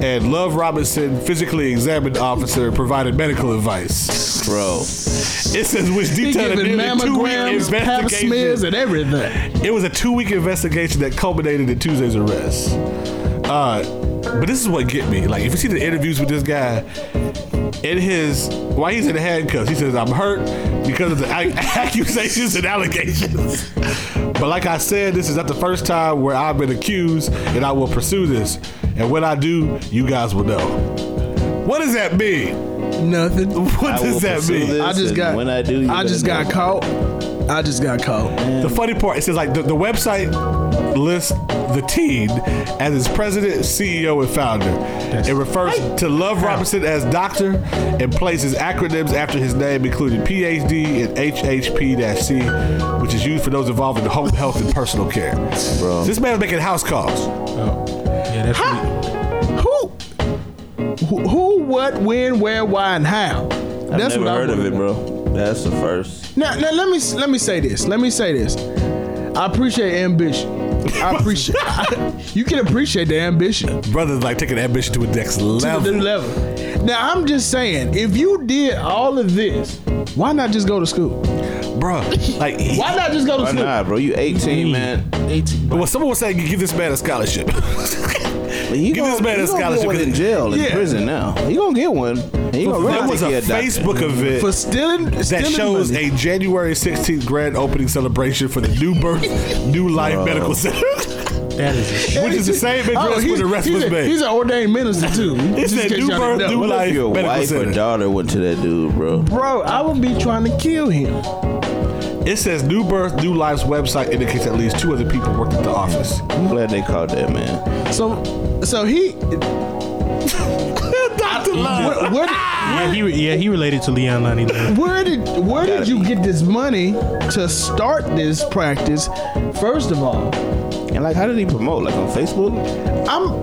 Speaker 2: and Love Robinson physically examined the officer and provided medical advice.
Speaker 4: Bro.
Speaker 2: It says which
Speaker 6: he
Speaker 2: detailed a
Speaker 6: giving
Speaker 2: nearly two-week
Speaker 6: mammograms, pap smears,
Speaker 2: investigation.
Speaker 6: and everything.
Speaker 2: It was a two-week investigation that culminated in Tuesday's arrest. Uh, but this is what get me. Like, if you see the interviews with this guy, in his while he's in handcuffs, he says, "I'm hurt because of the accusations and allegations." but like I said, this is not the first time where I've been accused, and I will pursue this. And when I do, you guys will know. What does that mean?
Speaker 6: Nothing.
Speaker 2: What
Speaker 4: I
Speaker 2: does that mean?
Speaker 6: I just got.
Speaker 4: When I do,
Speaker 6: I just got
Speaker 4: know.
Speaker 6: caught. I just got caught.
Speaker 2: The funny part, it says like the, the website lists the teen as its president, CEO, and founder. It refers to Love Robinson as doctor and places acronyms after his name, including PhD and HHP-C, which is used for those involved in home health and personal care.
Speaker 4: Bro.
Speaker 2: This man was making house calls. Oh.
Speaker 7: Yeah, that's what
Speaker 6: Who? Who, who, what, when, where, why, and how?
Speaker 4: I've
Speaker 6: That's
Speaker 4: never
Speaker 6: what I
Speaker 4: heard of
Speaker 6: wanna
Speaker 4: it,
Speaker 6: know.
Speaker 4: bro. That's the first.
Speaker 6: Now, now let me let me say this. Let me say this. I appreciate ambition. I appreciate. you can appreciate the ambition
Speaker 2: Brothers like taking ambition to a next level.
Speaker 6: to
Speaker 2: level.
Speaker 6: the new level. Now I'm just saying, if you did all of this, why not just go to school?
Speaker 2: Bro, like,
Speaker 6: Why not just go to
Speaker 4: Why
Speaker 6: school?
Speaker 4: not, bro? You 18, man.
Speaker 6: 18.
Speaker 2: well, someone was saying, give this man a scholarship.
Speaker 4: But he
Speaker 2: Give
Speaker 4: gonna,
Speaker 2: man a
Speaker 4: he gonna
Speaker 2: scholarship,
Speaker 4: Get one
Speaker 2: 'cause-
Speaker 4: in jail, in
Speaker 2: Yeah.
Speaker 4: prison now. He gonna get one. And he gonna
Speaker 2: there was a
Speaker 4: think he.
Speaker 2: Facebook event
Speaker 6: For stealing,
Speaker 2: that
Speaker 6: stealing
Speaker 2: shows
Speaker 6: money.
Speaker 2: a January 16th grand opening celebration for the New Birth, New Life Medical Center,
Speaker 7: that is. A
Speaker 2: which is the same address
Speaker 6: Oh,
Speaker 2: where the rest was
Speaker 6: a,
Speaker 2: made.
Speaker 6: He's an ordained minister too.
Speaker 2: It's
Speaker 6: Just
Speaker 2: that New Birth,
Speaker 6: didn't
Speaker 2: New
Speaker 6: know.
Speaker 4: What
Speaker 2: Life
Speaker 4: if your wife
Speaker 2: Center.
Speaker 4: or daughter went to that dude, bro?
Speaker 6: Bro, I would be trying to kill him.
Speaker 2: It says New Birth, New Life's website indicates at least two other people worked at the office.
Speaker 4: I'm glad they caught that man.
Speaker 6: So, so he.
Speaker 2: Dr. Love.
Speaker 6: Where, where,
Speaker 7: Yeah, he yeah he related to Leon Lonnie. Love.
Speaker 6: where did where did
Speaker 4: Gotta
Speaker 6: you
Speaker 4: be.
Speaker 6: get this money to start this practice? First of all,
Speaker 4: And like, how did he promote? Like on Facebook?
Speaker 6: I'm,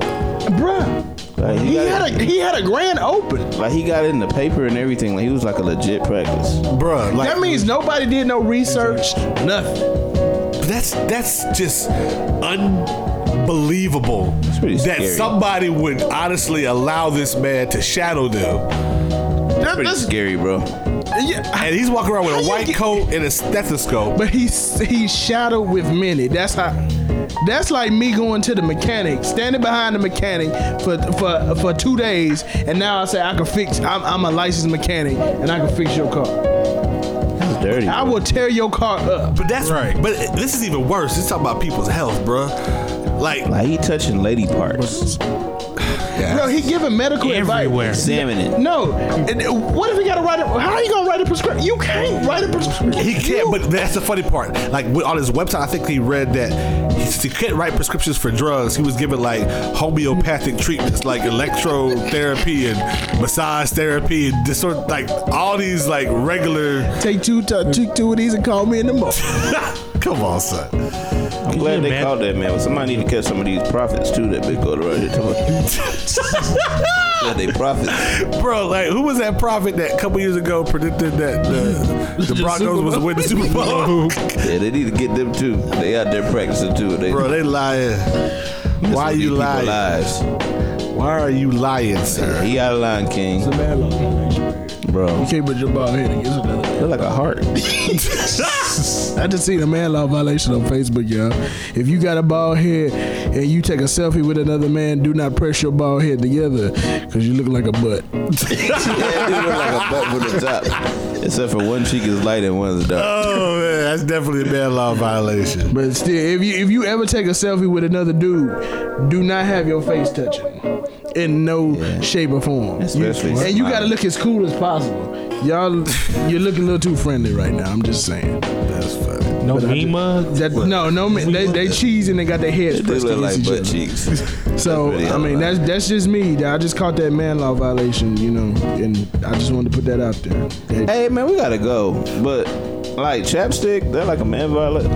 Speaker 6: bruh.
Speaker 4: Like he,
Speaker 6: He
Speaker 4: got
Speaker 6: had a he had a grand open.
Speaker 4: like he got it in the paper and everything. Like he was like a legit practice.
Speaker 2: Bruh, like
Speaker 6: That means nobody did no research, nothing.
Speaker 2: that's that's just unbelievable
Speaker 4: pretty
Speaker 2: that
Speaker 4: scary.
Speaker 2: somebody would honestly allow this man to shadow them.
Speaker 6: That,
Speaker 4: Pretty
Speaker 6: that's,
Speaker 4: scary, bro.
Speaker 6: yeah,
Speaker 2: And he's walking around with
Speaker 6: How
Speaker 2: a
Speaker 6: you
Speaker 2: white
Speaker 6: get-
Speaker 2: coat and a stethoscope.
Speaker 6: but he's he shadowed with many. That's how. That's like me going to the mechanic, standing behind the mechanic for for for two days, and now I say I can fix. I'm, I'm a licensed mechanic, and I can fix your car.
Speaker 4: That's dirty.
Speaker 6: I will tear your car up.
Speaker 2: But that's
Speaker 7: Right.
Speaker 2: But this is even worse. This talking about people's health, bruh. Like,
Speaker 4: Like he touching lady parts,
Speaker 6: Bro, he giving medical
Speaker 7: Everywhere.
Speaker 6: advice.
Speaker 4: examining.
Speaker 6: No, and, uh, what if he got to write a? How are you gonna write a prescription? You can't write a prescription.
Speaker 2: he can't.
Speaker 6: You-
Speaker 2: But that's the funny part. Like with- on his website, I think he read that he, he can't write prescriptions for drugs. He was given like homeopathic treatments, like electrotherapy and massage therapy, and just sort of like all these like regular.
Speaker 6: take two, t- take two of these and call me in the morning.
Speaker 2: Come on, son.
Speaker 4: I'm glad they
Speaker 7: imagine-
Speaker 4: caught that man. But somebody need to catch some of these prophets too. That big go around here talking. Glad they prophets.
Speaker 2: Bro, like who was that prophet that a couple years ago predicted that the, the Broncos was win the Super Bowl?
Speaker 4: Yeah, they need to get them too. They out there practicing too. They,
Speaker 2: Bro, they lying. Why
Speaker 4: These
Speaker 2: you lying?
Speaker 4: Lives.
Speaker 2: Why are you lying, sir?
Speaker 4: He out of line, King.
Speaker 6: It's a man.
Speaker 4: Bro,
Speaker 6: You can't put your bald head against another.
Speaker 4: Look like a heart.
Speaker 6: I just seen a man law violation on Facebook, y'all. If you got a bald head and you take a selfie with another man, do not press your bald head together because you look like a butt.
Speaker 4: yeah, he look like a butt from the top. Except for one cheek is light and one's dark.
Speaker 2: Oh man, that's definitely a man law violation.
Speaker 6: But still, if you if you ever take a selfie with another dude, do not have your face touching in no shape or form.
Speaker 4: Especially
Speaker 6: You- and you got to look as cool as possible. Y'all, you're looking a little too friendly right now. I'm just saying.
Speaker 2: That's funny.
Speaker 7: No meme mugs.
Speaker 6: That no, no, man, they they cheese and they got their heads
Speaker 4: They
Speaker 6: pressed
Speaker 4: look
Speaker 6: against
Speaker 4: like
Speaker 6: each
Speaker 4: butt
Speaker 6: other.
Speaker 4: cheeks.
Speaker 6: So
Speaker 4: really
Speaker 6: I mean, that's
Speaker 4: of
Speaker 6: that's just me. I just caught that man law violation, you know, and I just wanted to put that out there. That-
Speaker 4: Hey man, we gotta go. But like chapstick, they're like a man violation.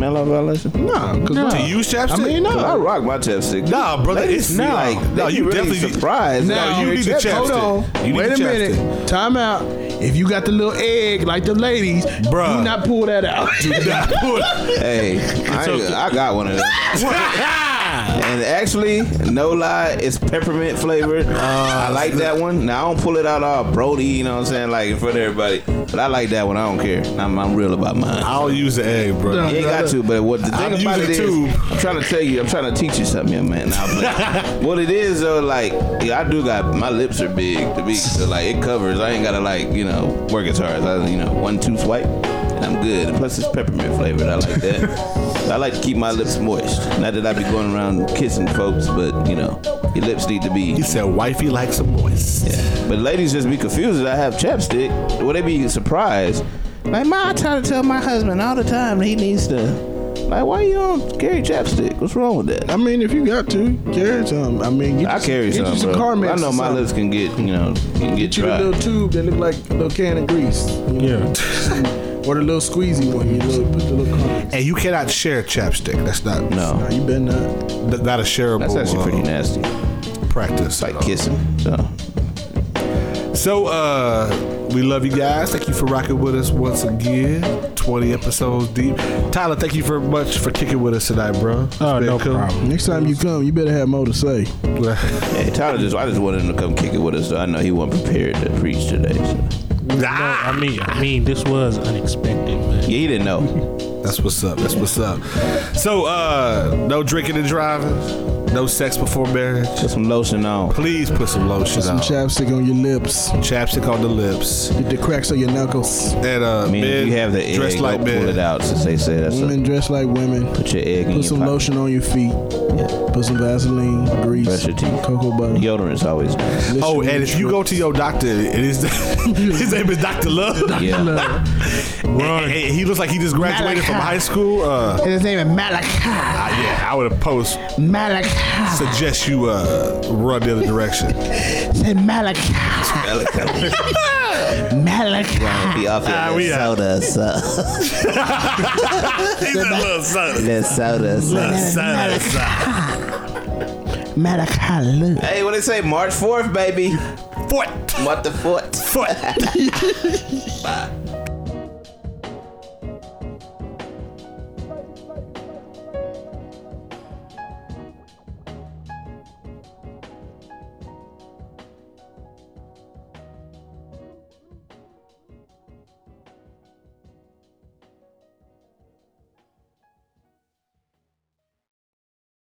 Speaker 4: Man law violation.
Speaker 6: Nah, cause
Speaker 2: To use chapstick?
Speaker 6: I mean,
Speaker 4: Cause I rock my chapstick.
Speaker 2: Nah, brother, it's no.
Speaker 4: like,
Speaker 2: No, you
Speaker 4: really
Speaker 2: definitely-
Speaker 4: surprised.
Speaker 6: Now
Speaker 2: you
Speaker 6: you
Speaker 2: need the chapstick.
Speaker 6: hold on.
Speaker 2: You
Speaker 6: Wait a minute.
Speaker 2: chapstick.
Speaker 6: Time out. If you got the little egg like the ladies,
Speaker 2: Bruh.
Speaker 6: do not pull that out.
Speaker 4: Do Hey, I, I got one of them. and actually, no lie, it's peppermint flavored. Oh, I like that one. Now I don't pull it out all Brody, you know what I'm saying, like in front of everybody. But I like that one. I don't care. I'm, I'm real about mine.
Speaker 2: I don't use the egg, bro.
Speaker 4: You ain't got to, but what the thing
Speaker 2: I'm
Speaker 4: about it
Speaker 2: using
Speaker 4: is. I'm trying to tell you, I'm trying to teach you something, young man. Now, but what it is though, like, yeah, I do got my lips are big to be, so like it covers. I ain't gotta like, you know, work as hard as I, you know, one two swipe, and I'm good. And plus, it's peppermint flavored. I like that. I like to keep my lips moist. Not that I be going around kissing folks, but you know, your lips need to be.
Speaker 2: He said, "Wifey likes a moist."
Speaker 4: Yeah. But ladies just be confused that I have chapstick. Well, they be surprised. Like, ma, I try to tell my husband all the time that he needs to. Like, why you don't carry chapstick? What's wrong with that?
Speaker 6: I mean, if you got to carry some, I mean, get
Speaker 4: I
Speaker 6: you,
Speaker 4: carry
Speaker 6: get
Speaker 4: some,
Speaker 6: you some
Speaker 4: bro.
Speaker 6: Carmex
Speaker 4: I know my lips can get, you know, can get
Speaker 6: Get you the
Speaker 4: dry.
Speaker 6: little tube that look like a little can of grease.
Speaker 7: Yeah.
Speaker 6: Or the little squeezy one. You little, put the little Carmex.
Speaker 2: And you cannot share chapstick. That's not
Speaker 4: No,
Speaker 6: Nah, you better not.
Speaker 2: th- not a shareable
Speaker 4: that's actually pretty
Speaker 2: uh,
Speaker 4: nasty.
Speaker 2: practice.
Speaker 4: Like kissing. So,
Speaker 2: So, uh, we love you guys. Thank you for rocking with us once again. 20 episodes deep. Tyler, thank you very much for kicking with us tonight, bro. It's
Speaker 7: Oh, no
Speaker 2: cool.
Speaker 7: problem.
Speaker 6: Next time you come, you better have more to say.
Speaker 4: hey, Tyler just, I just wanted him to come kick it with us. So I know he wasn't prepared to preach today. So.
Speaker 7: No, I mean, I mean, this was unexpected, but
Speaker 4: Yeah, he didn't know.
Speaker 2: That's what's up. That's what's up. So, uh, no drinking and driving. No sex before marriage.
Speaker 4: Put some lotion on.
Speaker 2: Please put some lotion on.
Speaker 6: Some
Speaker 2: on.
Speaker 6: chapstick on your lips.
Speaker 2: Chapstick on the lips.
Speaker 6: Get the cracks on your knuckles.
Speaker 2: And uh,
Speaker 4: I mean,
Speaker 2: men
Speaker 4: if you have the egg,
Speaker 2: dressed like
Speaker 4: don't pull it out since they say that's
Speaker 6: Women
Speaker 4: a,
Speaker 6: dress like women.
Speaker 4: put your egg in
Speaker 6: Put some
Speaker 4: pocket.
Speaker 6: lotion on your feet. Put some Vaseline, grease,
Speaker 4: Brush your teeth.
Speaker 6: cocoa butter.
Speaker 4: Deodorant's always nice.
Speaker 2: Oh, and if you go to your doctor, it is his name is Doctor Love.
Speaker 4: Yeah.
Speaker 2: And- and he looks like he just graduated from high school. Uh,
Speaker 6: His name is Malachi.
Speaker 2: ah, yeah, I would have post
Speaker 6: Malachi.
Speaker 2: Suggest you uh, run the other direction.
Speaker 6: Say Malachi. Malachi.
Speaker 4: Be off your
Speaker 2: Ah,
Speaker 4: little
Speaker 2: we out.
Speaker 4: soda, so.
Speaker 2: He's a little son.
Speaker 4: little soda, so.
Speaker 2: Son, son.
Speaker 6: Malachi. Look.
Speaker 4: Hey, what they say? March 4th, baby.
Speaker 2: Foot.
Speaker 4: What the foot?
Speaker 2: Foot.
Speaker 4: Bye.